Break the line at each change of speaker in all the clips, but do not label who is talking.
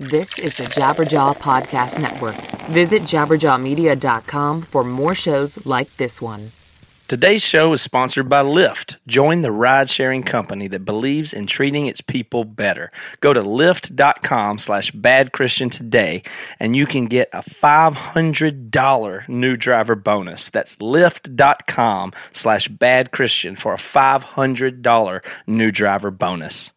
This is the Jabberjaw Podcast Network. Visit jabberjawmedia.com for more shows like this one.
Today's show is sponsored by Lyft. Join the ride sharing company that believes in treating its people better. Go to lyft.com slash bad Christian today and you can get a $500 new driver bonus. That's lyft.com slash bad Christian for a $500 new driver bonus.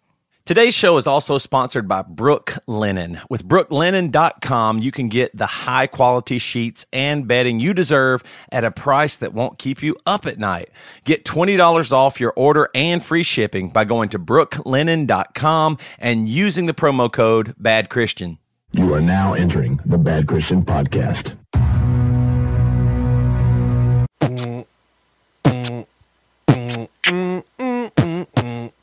Today's show is also sponsored by Brook Linen. With brooklinen.com, you can get the high quality sheets and bedding you deserve at a price that won't keep you up at night. Get $20 off your order and free shipping by going to brooklinen.com and using the promo code Bad Christian.
You are now entering the Bad Christian Podcast.
Mm, mm, mm,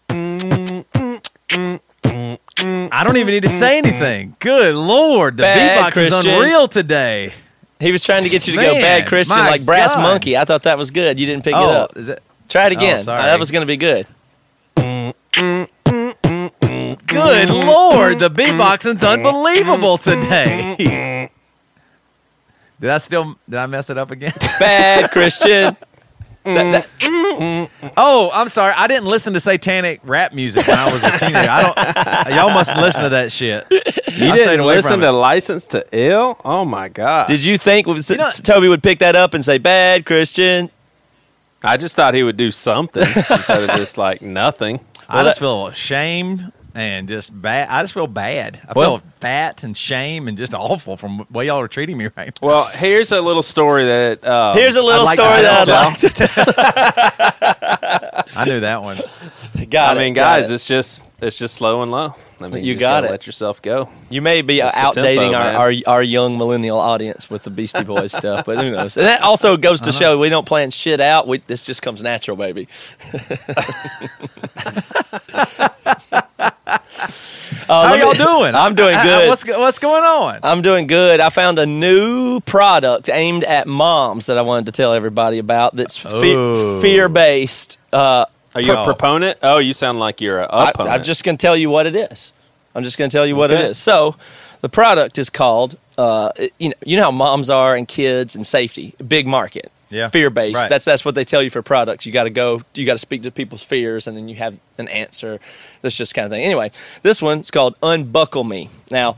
I don't even need to say anything. Good Lord, the
Bad
beatbox is unreal today.
He was trying to get you to go bad Christian
my
like Brass
God.
Monkey. I thought that was good. You didn't pick it
Oh,
up.
is it?
Try it again.
Oh, sorry.
that was going to be good.
Good Lord, the beatboxing's unbelievable today. Did I still did I mess it up again?
Bad Christian. That- that- mm-hmm.
Oh, I'm sorry. I didn't listen to satanic rap music when I was a teenager. I don't. Y'all must listen to that shit.
You
I
didn't listen to. License to Ill? Oh my god!
did you think was,
know-
Toby would pick that up and say bad Christian?
I just thought he would do something instead of just like nothing.
I just feel ashamed and just bad. I just feel bad. I
Well-
feel fat and shame and just awful from the way y'all are treating me right now.
Well, here's a little story that uh,
Here's a little
like
story that. I'd like to tell.
I knew that one.
Got
I
it,
mean,
got
guys,
it.
it's just it's just slow and low. I mean,
You
just
got
gotta
it.
Let yourself go.
You may be uh,
That's
outdating
tempo,
our, our our young millennial audience with the Beastie Boys stuff, but who knows? And that also goes to show we don't plan shit out. We, this just comes natural, baby. Uh,
How y'all
me-
doing?
I'm doing
I- I-
good.
what's what's going on?
I'm doing good. I found a new product aimed at moms that I wanted to tell everybody about. That's
Ooh.
fear based. Uh,
Are you
Pro-
a proponent? Oh, you sound like you're a
I,
opponent.
I'm just going to tell you what it is. I'm just going to tell you what it
Okay.
is. So, the product is called. Uh, you know, you know how moms are and kids and safety. Big market.
Yeah.
Fear based.
Right.
That's that's what they tell you for products. You got to go. You got to speak to people's fears, and then you have an answer. That's just kind of thing. Anyway, this one's called Unbuckle Me. Now,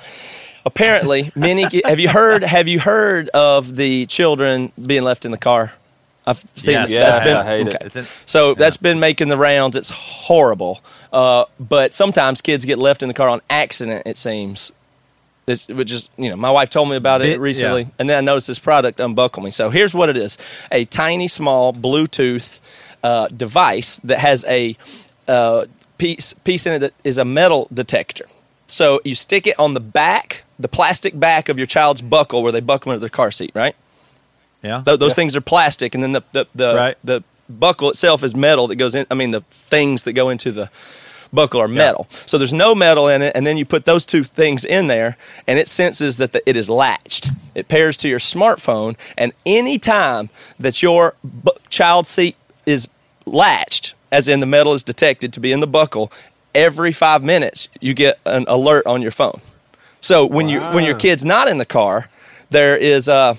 apparently, many have you heard? Have you heard of the children being left in the car? I've seen
Yes.
it.
Yes,
That's been-
I hate it.
okay.
It's in-
So that's been making the rounds. It's horrible. Uh, but sometimes kids get left in the car on accident. It seems. This, which is, you know, my wife told me about it
Bit-
recently,
yeah.
and then I noticed this product unbuckle me. So here's what it is: a tiny, small Bluetooth uh, device that has a uh, piece piece in it that is a metal detector. So you stick it on the back, the plastic back of your child's buckle, where they buckle into their car seat, right?
Yeah.
Th- those things are plastic, and then the the the,
Right.
the buckle itself is metal that goes in. I mean, the things that go into the buckle are metal. So there's no metal in it, and then you put those two things in there, and it senses that the, it is latched. It pairs to your smartphone, and any time that your bu- child seat is latched, as in the metal is detected to be in the buckle, every five minutes you get an alert on your phone. So when you when your kid's not in the car, there is a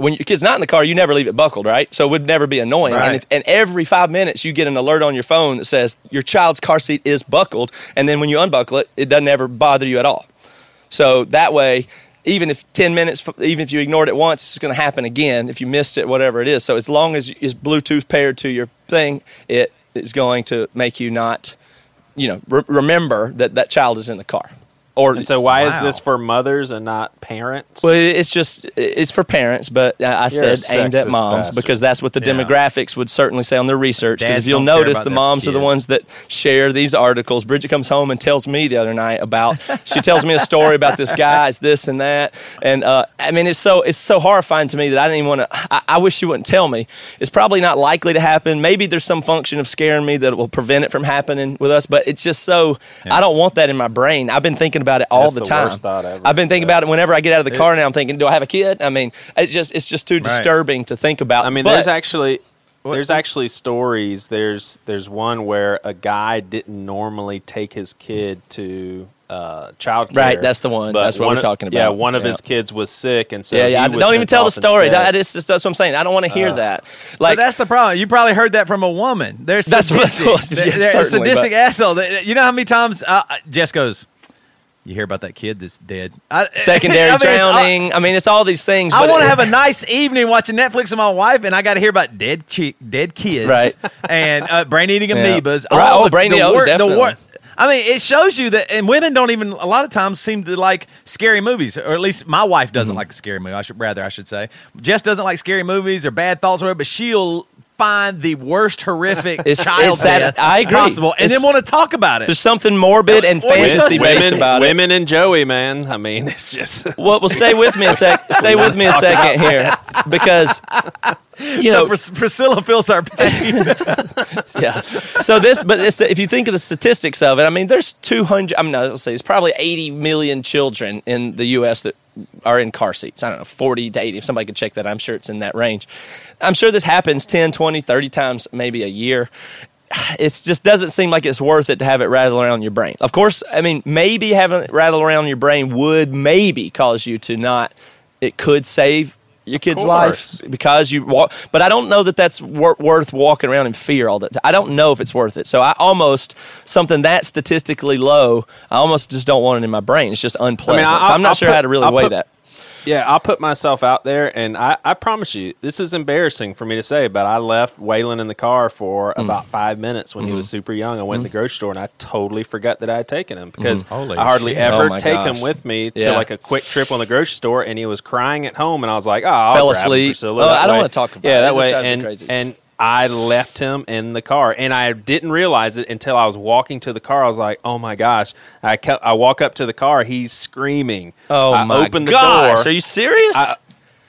when your kid's not in the car, you never leave it buckled, right? So it would never be annoying. And, if, and every five minutes, you get an alert on your phone that says your child's car seat is buckled. And then when you unbuckle it, it doesn't ever bother you at all. So that way, even if 10 minutes, even if you ignored it once, it's going to happen again if you missed it, whatever it is. So as long as it's Bluetooth paired to your thing, it is going to make you not, you know, re- remember that that child is in the car. Or
And so why is this for mothers and not parents?
Well, it's just it's for parents, but I I
You're
said aimed at moms
bastard.
because that's what the
Yeah.
demographics would certainly say on their research. Because if you'll notice, the
their
moms are the ones that share these articles. Bridget comes home and tells me the other night about. she tells me a story about this guy, it's this and that, and uh, I mean, it's so it's so horrifying to me that I didn't even want to. I, I wish she wouldn't tell me. It's probably not likely to happen. Maybe there's some function of scaring me that will prevent it from happening with us, but it's just so. I don't want that in my brain. I've been thinking about it all
That's
the,
the
time.
worst thought ever.
I've been thinking about it whenever I get out of the car now. I'm thinking, do I have a kid? I mean, it's just it's just too disturbing to think about.
I mean,
But-
there's actually there's actually stories. There's there's one where a guy didn't normally take his kid to uh, child care.
Right, that's the one.
but
That's what
one
we're
of-
talking
Yeah, one of
Yeah.
his kids was sick, and so
yeah, yeah.
he
I-
was
Don't even tell the story.
instead.
That is just that's what I'm saying. I don't want to hear that.
But
Like
that's the problem. You probably heard that from a woman. They're
That's what-
sadistic.
yeah,
they're, they're a sadistic
but-
asshole. You know how many times uh, Jess goes, "You hear about that kid that's dead?" I,
secondary
I mean, it's all-
drowning. I mean, it's all these things.
I want to have a nice evening watching Netflix with my wife, and I got to hear about dead chi- dead kids,
Right.
And uh, brain eating
Yeah.
amoebas.
Right.
all
Oh,
the-
brain eating- oh,
the
definitely.
wor- I mean, it shows you that, and women don't even a lot of times seem to like scary movies, or at least my wife
Mm-hmm.
doesn't like a scary movie. I should rather I should say, Jess doesn't like scary movies or bad thoughts or whatever, but she'll find the worst horrific
It's-
child
it's that- I agree.
possible, and then want to talk about it.
There's something morbid and fantasy
supposed to-
based
women,
about it.
women and Joey, man. I mean, it's just
Well, well, stay with me a sec. Stay with me a second here, because you know,
Pris- Priscilla feels our pain.
yeah. So this, but if you think of the statistics of it, I mean, there's 200. I'm not let's say it's probably 80 million children in the U.S. that are in car seats. I don't know, 40 to 80. If somebody could check that, I'm sure it's in that range. I'm sure this happens 10, 20, 30 times maybe a year. It just doesn't seem like it's worth it to have it rattle around your brain. Of course, I mean, maybe having it rattle around your brain would maybe cause you to not. It could save your kid's life because you walk. But I don't know that that's wor- worth walking around in fear all the time. I don't know if it's worth it. So I almost something that statistically low. I almost just don't want it in my brain. It's just unpleasant. so
I'll-
I'm not
I'll
sure
put-
how to really
I'll
weigh
put-
that.
Yeah, I'll put myself out there, and I, I promise you, this is embarrassing for me to say, but I left Waylon in the car for
Mm.
about five minutes when he
Mm-hmm.
was super young. I went in the grocery store, and I totally forgot that I had taken him because
Holy
I hardly
shit.
ever
Oh
take
gosh.
him with me to like a quick trip on the grocery store, and he was crying at home, and I was like, oh, I'll
Fell
grab him,
asleep. Oh, I don't
way."
wanna talk about
yeah,
it.
That
just
way, and
crazy.
and I left him in the car, and I didn't realize it until I was walking to the car. I was like, "Oh my gosh!" I kept, I walk up to the car, he's screaming.
Oh
I
my
open the
gosh!
door.
Are you serious?
I-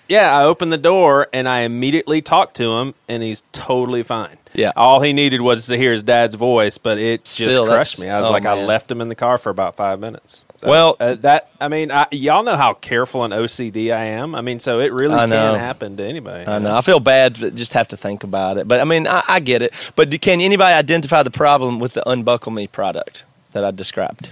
Yeah, I opened the door and I immediately talked to him, and he's totally fine.
Yeah.
all he needed was to hear his dad's voice, but it just crushed me. I was
oh,
like, I left him in the car for about five minutes. So,
Well-
uh, that I mean, I, y'all know how careful and OCD I am. I mean, so it really can
know.
happen to anybody.
I know. I feel bad. to Just have to think about it. But I mean, I, I get it. But do, can anybody identify the problem with the Unbuckle Me product that I described?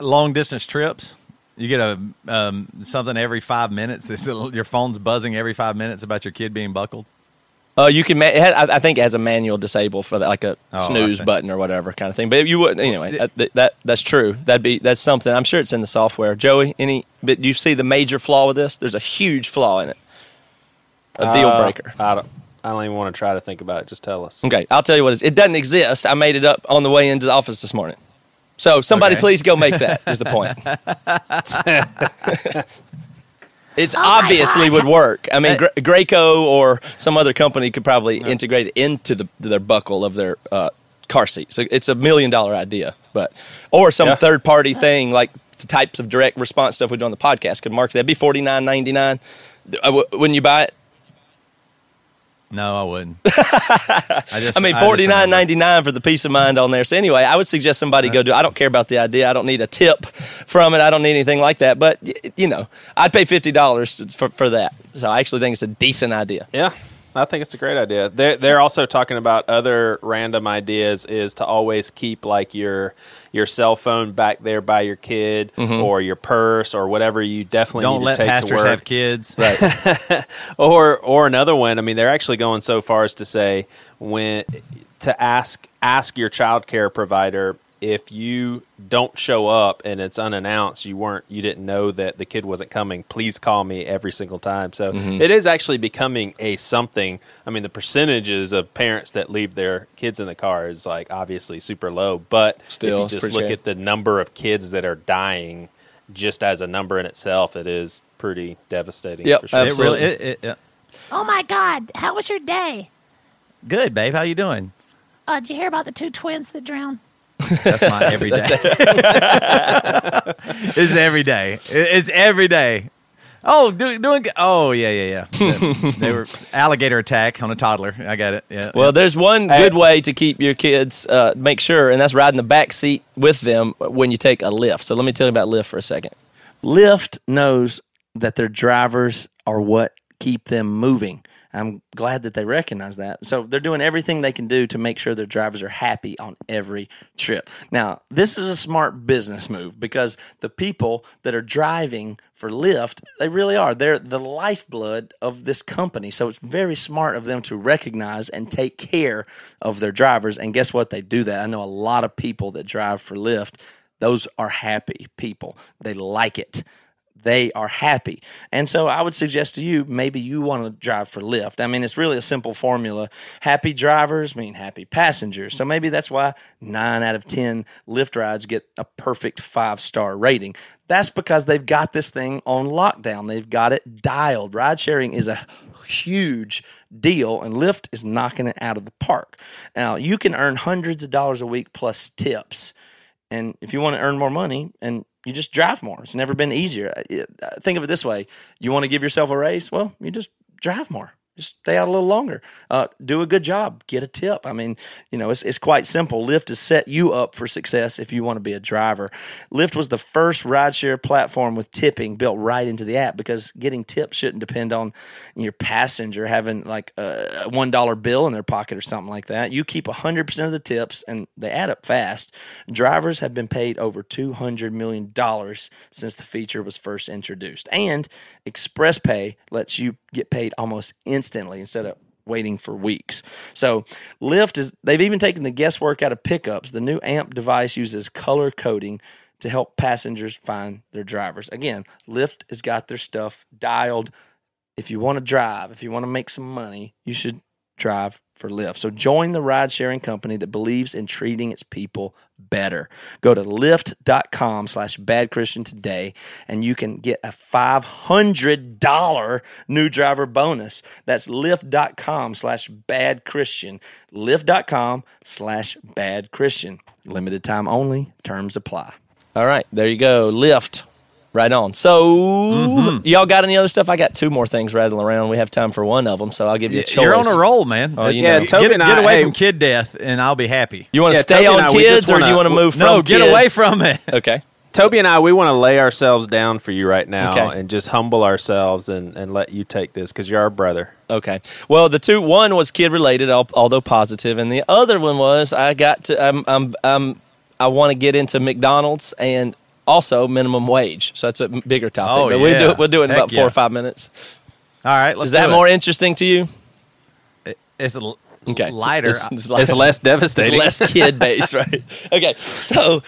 long distance trips. You get a um, something every five minutes. This your phone's buzzing every five minutes about your kid being buckled.
Uh, you can. Ma- it has, I I think it has a manual disable for that, like a
Oh,
snooze button or whatever kind of thing. But you wouldn't anyway. That, that, that that's true. That'd be that's something. I'm sure it's in the software. Joey, any? But do you see the major flaw with this? There's a huge flaw in it. A deal
Uh,
breaker.
I don't. I don't even want to try to think about it. Just tell us.
Okay, I'll tell you what it is. It doesn't exist. I made it up on the way into the office this morning. So somebody
Okay.
please go make that. Is the point? It's
Oh
obviously would work. I mean, Gra- Graco or some other company could probably integrate it into the their buckle of their uh, car seat. So it's a million dollar idea, but or some
Yeah.
third party thing like the types of direct response stuff we do on the podcast could mark that'd be forty nine ninety nine. Wouldn't you buy it?
No, I wouldn't. I just.
I mean,
just
forty nine
remember.
ninety nine for the peace of mind on there. So anyway, I would suggest somebody go do. I don't care about the idea. I don't need a tip from it. I don't need anything like that. But you know, I'd pay fifty dollars for for that. So I actually think it's a decent idea.
Yeah, I think it's a great idea. They're they're also talking about other random ideas. Is to always keep like your your cell phone back there by your kid mm-hmm. or your purse or whatever you definitely
Don't
need
let
to take to
pastors
work.
have kids. Right.
or or another one. I mean, they're actually going so far as to say when to ask ask your child care provider if you don't show up and it's unannounced, you weren't, you didn't know that the kid wasn't coming. Please call me every single time. So
Mm-hmm.
it is actually becoming a something. I mean, the percentages of parents that leave their kids in the car is like obviously super low, but
Still,
if you just look
scary.
at the number of kids that are dying, just as a number in itself, it is pretty devastating.
Yep,
for sure.
absolutely.
It really, it, it, it-
Oh my God! How was your day?
good, babe. How you doing?
Uh, did you hear about the two twins that drowned?
That's my every day. it's every day. It's every day. Oh, do, doing. Oh, yeah, yeah, yeah. they were alligator attack on a toddler. I got it. Yeah.
Well,
yeah.
there's one good way to keep your kids, uh, make sure, and that's riding the back seat with them when you take a Lyft. So let me tell you about Lyft for a second. Lyft knows that their drivers are what keep them moving. I'm glad that they recognize that. So they're doing everything they can do to make sure their drivers are happy on every trip. Now, this is a smart business move because the people that are driving for Lyft, they really are. They're the lifeblood of this company. So it's very smart of them to recognize and take care of their drivers. And guess what? They do that. I know a lot of people that drive for Lyft. Those are happy people. They like it they are happy. And so I would suggest to you maybe you want to drive for Lyft. I mean, it's really a simple formula. Happy drivers mean happy passengers. So maybe that's why nine out of 10 Lyft rides get a perfect five star rating. That's because they've got this thing on lockdown, they've got it dialed. Ride sharing is a huge deal, and Lyft is knocking it out of the park. Now, you can earn hundreds of dollars a week plus tips. And if you want to earn more money and you just drive more, it's never been easier. Think of it this way you want to give yourself a raise? Well, you just drive more. Just stay out a little longer. Uh, do a good job. Get a tip. I mean, you know, it's, it's quite simple. Lyft has set you up for success if you want to be a driver. Lyft was the first rideshare platform with tipping built right into the app because getting tips shouldn't depend on your passenger having like a one dollar bill in their pocket or something like that. You keep hundred percent of the tips, and they add up fast. Drivers have been paid over two hundred million dollars since the feature was first introduced, and Express Pay lets you get paid almost instantly instead of waiting for weeks. So Lyft is they've even taken the guesswork out of pickups. The new AMP device uses color coding to help passengers find their drivers. Again, Lyft has got their stuff dialed. If you want to drive, if you want to make some money, you should drive for Lyft. So join the ride sharing company that believes in treating its people better. Go to lyft.com slash bad Christian today and you can get a $500 new driver bonus. That's lyft.com slash bad Christian. Lyft.com slash bad Christian. Limited time only. Terms apply. All right, there you go. Lyft. Right on. So, y'all got any other stuff? I got two more things rattling around. We have time for one of them, so I'll give you a choice.
You're on a roll, man.
Oh, you
Yeah,
know.
Toby
get,
and
get away
hey-
from kid death, and I'll be happy.
You want to
Yeah,
stay
Toby
on
I, we
kids,
just
or do you want
wanna-
to move from
no, get
kids?
away from it.
Okay.
Toby and I, we want to lay ourselves down for you right now
Okay.
and just humble ourselves and, and let you take this because you're our brother.
Okay. Well, the two one was kid related, although positive, and the other one was I got to um um um I want to get into McDonald's and also minimum wage. So that's a bigger topic.
Oh,
but we'll do it. We'll do it in
Heck
about four
yeah.
or five minutes.
All right, let's
Is that
it.
more interesting to you?
It's a l-
Okay.
lighter.
It's, it's,
It's
lighter.
less
It's
devastating.
less kid based, right? Okay. So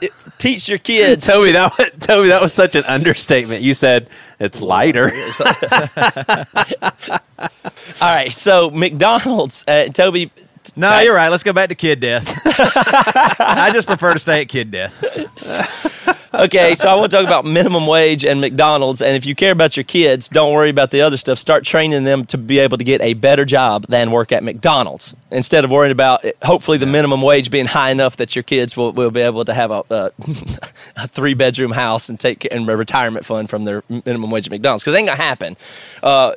it, teach your kids.
Toby, that was, Toby, that was such an understatement. You said it's lighter.
All right. So McDonald's, uh, Toby.
No,
I-
you're right. Let's go back to kid death. I just prefer to stay at kid death.
Okay, so I want to talk about minimum wage and McDonald's. And if you care about your kids, don't worry about the other stuff. Start training them to be able to get a better job than work at McDonald's instead of worrying about it, hopefully the minimum wage being high enough that your kids will, will be able to have a, a, a three bedroom house and take and a retirement fund from their minimum wage at McDonald's because it ain't gonna happen. Uh,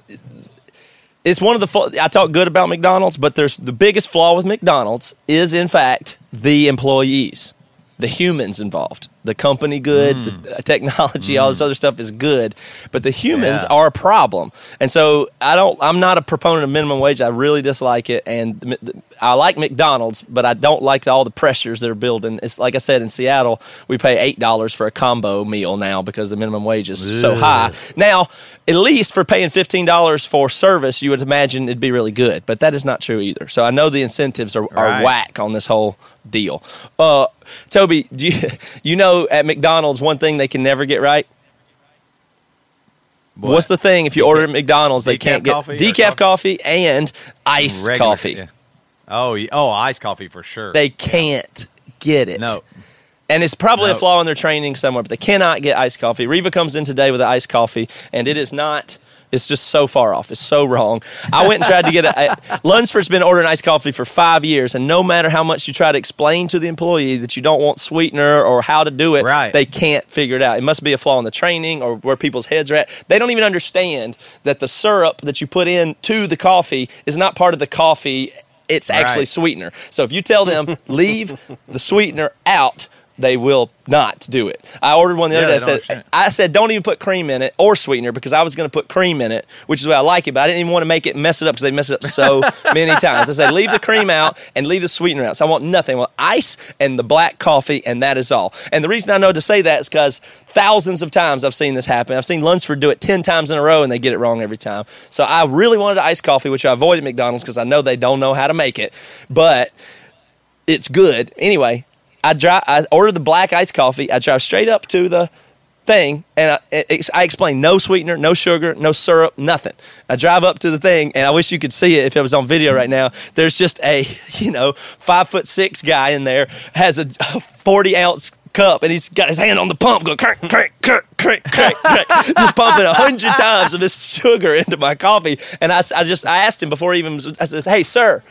it's one of the I talk good about McDonald's, but there's the biggest flaw with McDonald's is in fact the employees, the humans involved. The company good, the technology, all this other stuff is good, but the humans
Yeah.
are a problem. And so I don't. I'm not a proponent of minimum wage. I really dislike it, and I like McDonald's, but I don't like all the pressures they're building. It's like I said in Seattle, we pay eight dollars for a combo meal now because the minimum wage is so high. Now, at least for paying fifteen dollars for service, you would imagine it'd be really good, but that is not true either. So I know the incentives are, are
Right.
whack on this whole deal. Uh, Toby, do you you know at McDonald's one thing they can never get right? What's the thing if you order at McDonald's they
decaf
can't get
coffee
decaf coffee and iced
Regular-
coffee?
yeah. Oh, oh, iced coffee for sure.
They can't get it.
no.
And it's probably a flaw in their training somewhere, but they cannot get iced coffee. Reva comes in today with an iced coffee, and it is not. It's just so far off. It's so wrong. I went and tried to get a, a Lunsford's been ordering iced coffee for five years, and no matter how much you try to explain to the employee that you don't want sweetener or how to do it,
Right.
they can't figure it out. It must be a flaw in the training or where people's heads are at. They don't even understand that the syrup that you put in to the coffee is not part of the coffee. It's actually
Right.
sweetener. So if you tell them leave the sweetener out, they will not do it. I ordered one the
Yeah,
other day. I said. I said, don't even put cream in it or sweetener because I was going to put cream in it, which is why I like it, but I didn't even want to make it mess it up because they mess it up so many times. I said, leave the cream out and leave the sweetener out. So I want nothing. I want ice and the black coffee, and that is all. And the reason I know to say that is because thousands of times I've seen this happen. I've seen Lunsford do it 10 times in a row and they get it wrong every time. So I really wanted iced coffee, which I avoid at McDonald's because I know they don't know how to make it. But it's good. Anyway, I drive. I ordered the black iced coffee. I drive straight up to the thing, and I, I explain no sweetener, no sugar, no syrup, nothing. I drive up to the thing, and I wish you could see it if it was on video right now. There's just a you know five foot six guy in there has a forty ounce cup and he's got his hand on the pump going crank crank crank crank crank crank just pumping a hundred times of this sugar into my coffee and I, I just I asked him before he even I says hey sir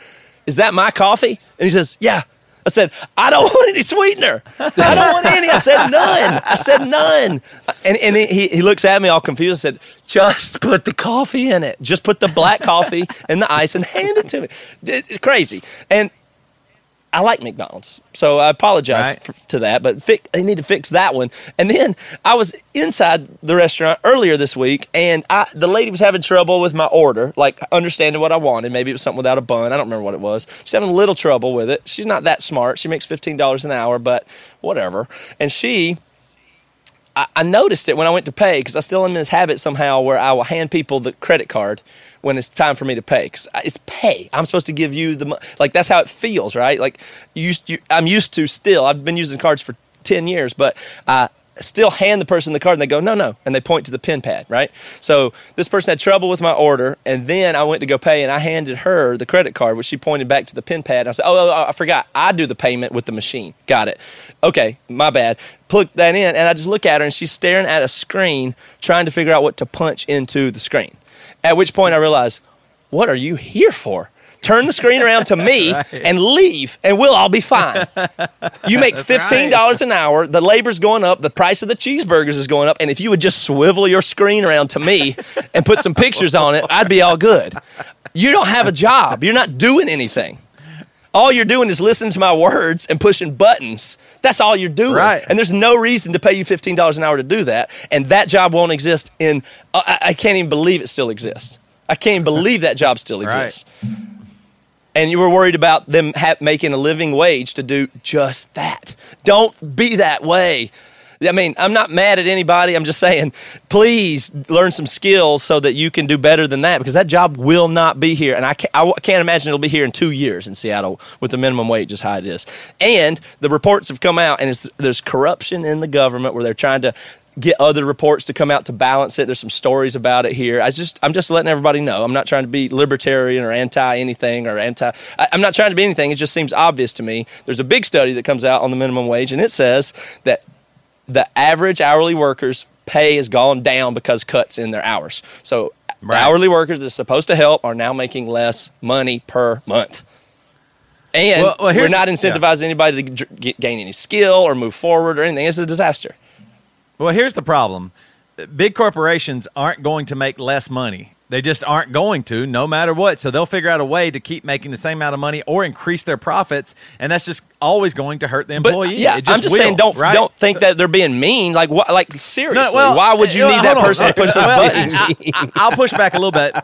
is that my coffee and he says yeah I said, I don't want any sweetener. I don't want any. I said, none. I said, none. And, and he, he looks at me all confused. I said, just put the coffee in it. Just put the black coffee and the ice and hand it to me. It's crazy. And I like McDonald's, so I apologize
Right.
f- to that. But fi- they need to fix that one. And then I was inside the restaurant earlier this week, and I, the lady was having trouble with my order, like understanding what I wanted. Maybe it was something without a bun. I don't remember what it was. She's having a little trouble with it. She's not that smart. She makes fifteen dollars an hour, but whatever. And she I, I noticed it when I went to pay because I still am in this habit somehow where I will hand people the credit card when it's time for me to pay because it's pay. I'm supposed to give you the mo- like that's how it feels, right? Like you, you, I'm used to still. I've been using cards for ten years, but I still hand the person the card and they go no no and they point to the pin pad right? So this person had trouble with my order and then i went to go pay and i handed her the credit card which she pointed back to the pin pad and i said oh, oh, oh i forgot. I do the payment with the machine. Got it. Okay my bad. Plug that in and i just look at her and she's staring at a screen trying to figure out what to punch into the screen. At which point i realized what are you here for turn the screen around to me and leave and we'll all be fine you make fifteen dollars an hour. The labor's going up. The price of the cheeseburgers is going up. And if you would just swivel your screen around to me and put some pictures on it, I'd be all good. You don't have a job. You're not doing anything. All you're doing is listening to my words and pushing buttons. That's all you're doing.
Right.
And there's no reason to pay you fifteen dollars an hour to do that. And that job won't exist. In I, I can't even believe it still exists. I can't even believe that job still
Right.
And you were worried about them ha- making a living wage to do just that. Don't be that way. I mean, I'm not mad at anybody. I'm just saying, please learn some skills so that you can do better than that because that job will not be here. And I can't, I can't imagine it'll be here in two years in Seattle with the minimum wage as high it is. And the reports have come out, and there's corruption in the government where they're trying to get other reports to come out to balance it. There's some stories about it here. I just I'm just letting everybody know. I'm not trying to be libertarian or anti anything or anti. I, I'm not trying to be anything. It just seems obvious to me. There's a big study that comes out on the minimum wage, and it says that the average hourly workers pay has gone down because cuts in their hours. So
Right.
hourly workers that's supposed to help are now making less money per month. And
Well- well,
we're not
yeah.
incentivizing anybody to g- gain any skill or move forward or anything. It's a disaster.
Well, here's the problem. Big corporations aren't going to make less money They just aren't going to, no matter what. So they'll figure out a way to keep making the same amount of money or increase their profits, and that's just always going to hurt the
But
employee.
yeah,
It just
I'm just
will,
saying, don't
right?
don't think
So-
that they're being mean. Like what? Like seriously,
well,
why would you need that
on.
person to push those
Well,
buttons?
I, will push back a little bit,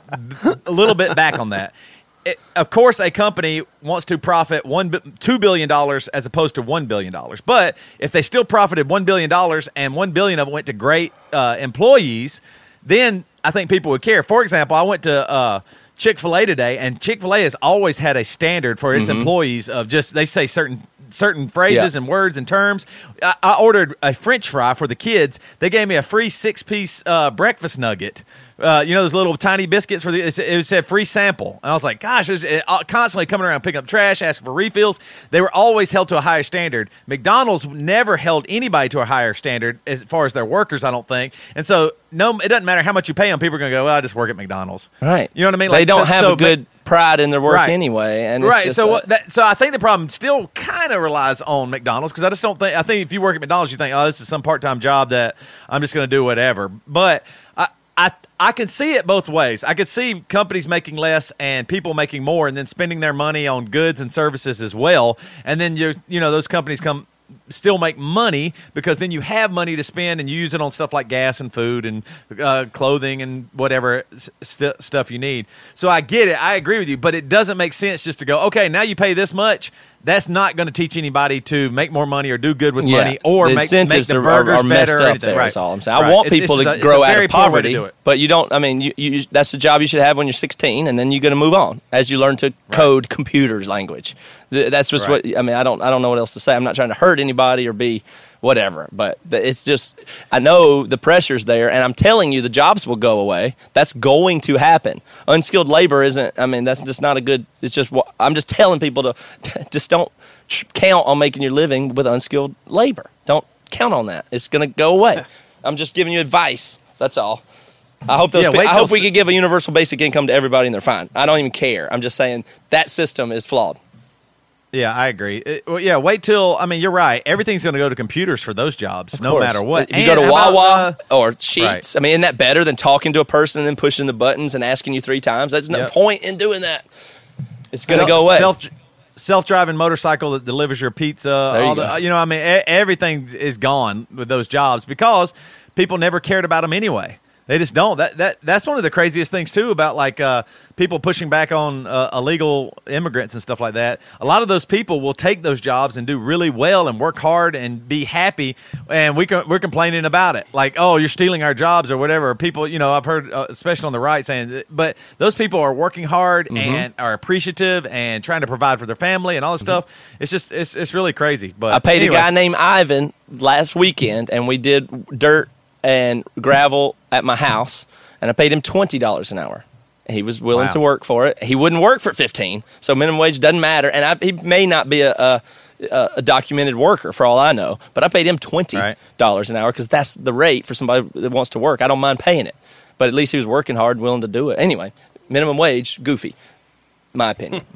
a little bit back on that. It, of course, a company wants to profit one two billion dollars as opposed to one billion dollars. But if they still profited one billion dollars and one billion of it went to great uh, employees, then I think people would care. For example, I went to uh, Chick Fil A today, and Chick Fil A has always had a standard for its employees of just they say certain certain phrases
Yeah.
and words and terms. I, I ordered a French fry for the kids. They gave me a free six piece uh, breakfast nugget. Uh, you know those little tiny biscuits for the it said- it said free sample, and I was like, "Gosh!" It was it, uh, constantly coming around picking up trash, asking for refills. They were always held to a higher standard. McDonald's never held anybody to a higher standard as far as their workers. I don't think, and so no, it doesn't matter how much you pay them. People are going to go, "Well, I just work at McDonald's."
Right.
You know what I mean?
they don't
so-
have
so
a good pride in their work
Right.
anyway, and it's
right. So
a-
that, so I think the problem still kind of relies on McDonald's because I just don't think I think if you work at McDonald's you think oh this is some part time job that I'm just going to do whatever. But I can see it both ways. I could see companies making less and people making more, and then spending their money on goods and services as well. And then you you know those companies come still make money because then you have money to spend and you use it on stuff like gas and food and uh, clothing and whatever st- stuff you need. So I get it. I agree with you, but it doesn't make sense just to go, okay, now you pay this much. That's not going to teach anybody to make more money or do good with
Yeah.
money or
the
make, make
incentives
the
are, are, are messed
better.
up there.
Right.
Is all I'm saying. I
Right.
want
It's-
people
it's
to
just
grow out of
poor way to
poverty, but you don't. I mean, you, you that's the job you should have when you're 16, and then you're going to move on as you learn to code computers language. That's just
Right.
what I mean. I don't. I don't know what else to say. I'm not trying to hurt anybody or be whatever, but it's just I know the pressure's there, and I'm telling you, the jobs will go away. That's going to happen. Unskilled labor isn't. I mean, that's just not a good. It's just. what I'm just telling people to just don't count on making your living with unskilled labor. Don't count on that. It's going to go away. I'm just giving you advice. That's all. I hope those.
Yeah,
pe-
wait
I hope we could give a universal basic income to everybody and they're fine. I don't even care. I'm just saying that system is flawed.
Yeah, I agree. It- well, yeah, wait till I mean you're right. Everything's going to go to computers for those jobs, no matter what.
If you go to Wawa
about, uh,
or Sheetz,
right.
I mean, isn't that better than talking to a person and then pushing the buttons and asking you three times? That's no
Yep.
point in doing that. It's going to go away.
Self, self-driving motorcycle that delivers your pizza.
There you
all the,
go.
you know, I mean, everything is gone with those jobs because people never cared about them anyway. They just don't. That that that's one of the craziest things too about like uh, people pushing back on uh, illegal immigrants and stuff like that. A lot of those people will take those jobs and do really well and work hard and be happy, and we we're complaining about it. Like, oh, you're stealing our jobs or whatever. People, you know, I've heard, uh, especially on the right, saying, but those people are working hard
Mm-hmm.
and are appreciative and trying to provide for their family and all this stuff. It's just it's it's really crazy. But
Mm-hmm. I paid
anyway.
a guy named Ivan last weekend, and we did dirt and gravel at my house, and I paid him twenty dollars an hour. He was willing
Wow.
to work for it. He wouldn't work for fifteen, so minimum wage doesn't matter. And I, he may not be a, a a documented worker for all I know, but I paid him twenty
Right.
dollars an hour because that's the rate for somebody that wants to work. I don't mind paying it, but at least he was working hard, willing to do it. Anyway, minimum wage, goofy, my opinion.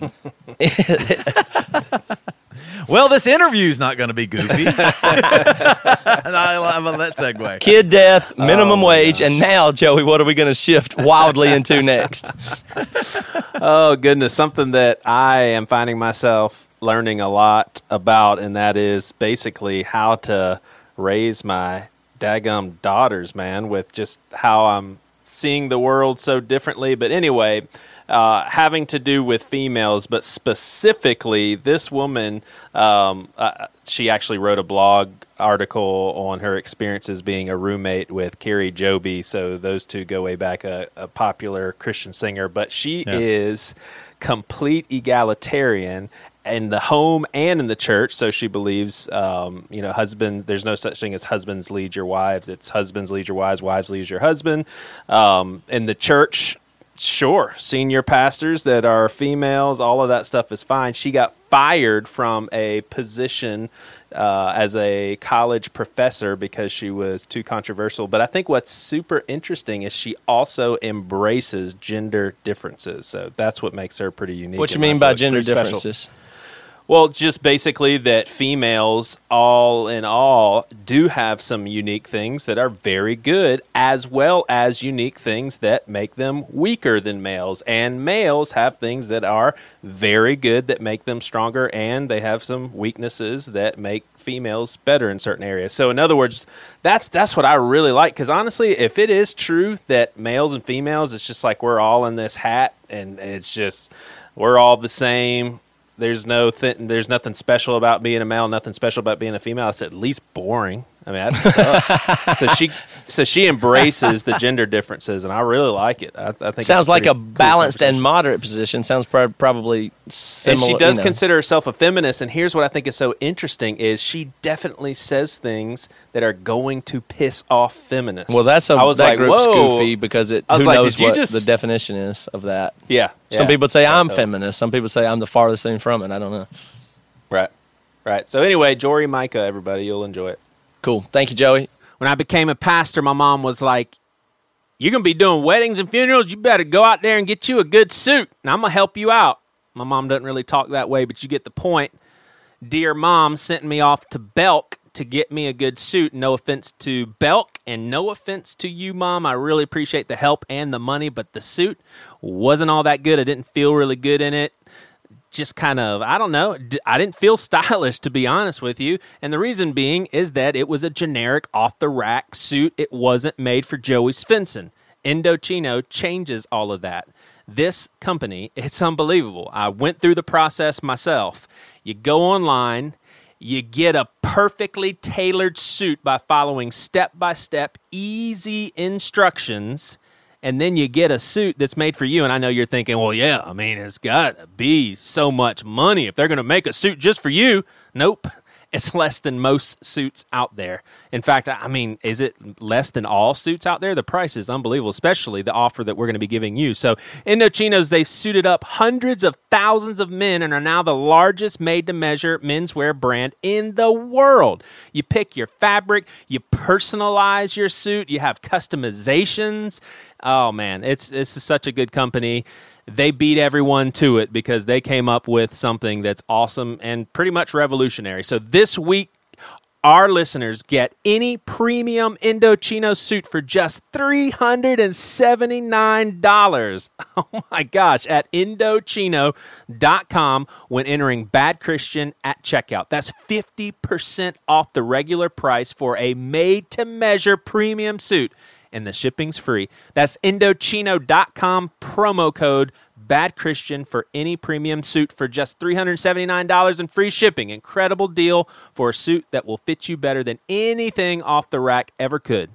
Well, this interview's not going to be goofy. I love that segue.
kid death, minimum oh, wage, and now, Joey, what are we going to shift wildly into next?
Oh goodness, something that I am finding myself learning a lot about, and that is basically how to raise my daggum daughters, man, with just how I'm seeing the world so differently. But anyway, uh, having to do with females, but specifically this woman, um, uh, she actually wrote a blog article on her experiences being a roommate with Kari Jobe. So those two go way back, a, a popular Christian singer. But she
Yeah.
is complete egalitarian in the home and in the church. So she believes, um, you know, husband. There's no such thing as husbands lead your wives. It's husbands lead your wives. Wives lead your husband. Um, in the church, sure, senior pastors that are females, all of that stuff is fine. She got fired from a position uh, as a college professor because she was too controversial. But I think what's super interesting is she also embraces gender differences. So that's what makes her pretty unique.
What you mean by gender
differences? special. Well, just basically that females, all in all, do have some unique things that are very good, as well as unique things that make them weaker than males. And males have things that are very good that make them stronger, and they have some weaknesses that make females better in certain areas. So, in other words, that's that's what I really like. Because honestly, if it is true that males and females, it's just like we're all in this hat, and it's just we're all the same there's no th- there's nothing special about being a male, nothing special about being a female. It's at least boring. I mean, that sucks. so she so she embraces the gender differences, and I really like it. I, I think
Sounds like a
cool
balanced and moderate position. Sounds pro- probably
and she does
you know.
consider herself a feminist and here's what i think is so interesting is she definitely says things that are going to piss off feminists
Well, that's a
I was
that
like,
group's
Whoa.
goofy because it who
like,
knows what
just-
the definition is of that.
yeah
Some
yeah.
people say I'm feminist. Some people say I'm the farthest thing from it. I don't know.
right right so anyway jory micah everybody you'll enjoy it
Cool. Thank you, Joey.
when I became a pastor, my mom was like, You're going to be doing weddings and funerals. You better go out there and get you a good suit, and I'm going to help you out. My mom doesn't really talk that way, but you get the point. Dear mom sent me off to Belk to get me a good suit. No offense to Belk, and no offense to you, mom. I really appreciate the help and the money, but the suit wasn't all that good. I didn't feel really good in it just kind of I don't know. I didn't feel stylish to be honest with you, and the reason being is that it was a generic off the rack suit. It wasn't made for Joey Svensson. Indochino changes all of that. This company, it's unbelievable. I went through the process myself. You go online, you get a perfectly tailored suit by following step by step, easy instructions and then you get a suit that's made for you. And I know you're thinking, well, yeah, I mean, it's got to be so much money if they're going to make a suit just for you. Nope. It's less than most suits out there. In fact, I mean, is it less than all suits out there? The price is unbelievable, especially the offer that we're going to be giving you. So, Indochinos, they've suited up hundreds of thousands of men and are now the largest made to measure menswear brand in the world. You pick your fabric, you personalize your suit, you have customizations. Oh man, it's this is such a good company. They beat everyone to it because they came up with something that's awesome and pretty much revolutionary. So this week our listeners get any premium Indochino suit for just $379. Oh my gosh, at Indochino.com when entering Bad Christian at checkout. That's 50% off the regular price for a made to measure premium suit, and the shipping's free. That's Indochino.com promo code Bad Christian for any premium suit for just $379 and free shipping. Incredible deal for a suit that will fit you better than anything off the rack ever could.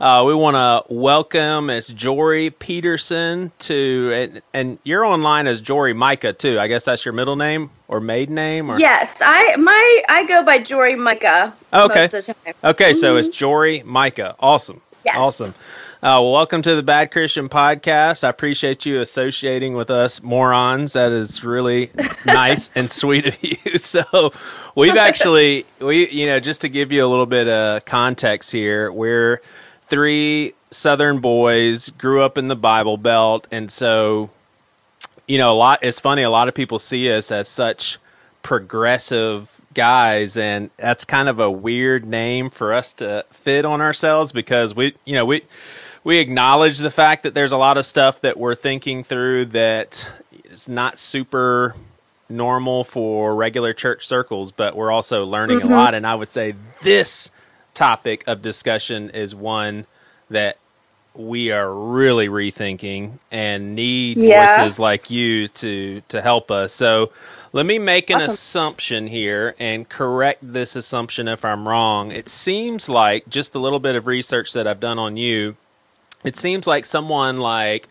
Uh, we want to welcome as Jory Peterson to, and, and you're online as Jory Micah too. I guess that's your middle name or maiden name, or
Yes, I my I go by Jory Micah
Okay.
most of the time.
Okay, so it's Jory Micah. Awesome.
Yes.
Awesome. Uh, welcome to the Bad Christian Podcast. I appreciate you associating with us morons. That is really nice and sweet of you. So, we've actually, we, you know, just to give you a little bit of context here, we're three Southern boys, grew up in the Bible Belt, and so you know, a lot. It's funny. A lot of people see us as such progressive guys, and that's kind of a weird name for us to fit on ourselves because we, you know, we we acknowledge the fact that there's a lot of stuff that we're thinking through that is not super normal for regular church circles, but we're also learning a mm-hmm. lot. And I would say this topic of discussion is one that we are really rethinking and need
Yeah.
voices like you to to help us. So let me make an
Awesome.
assumption here and correct this assumption if I'm wrong. It seems like just a little bit of research that I've done on you, it seems like someone like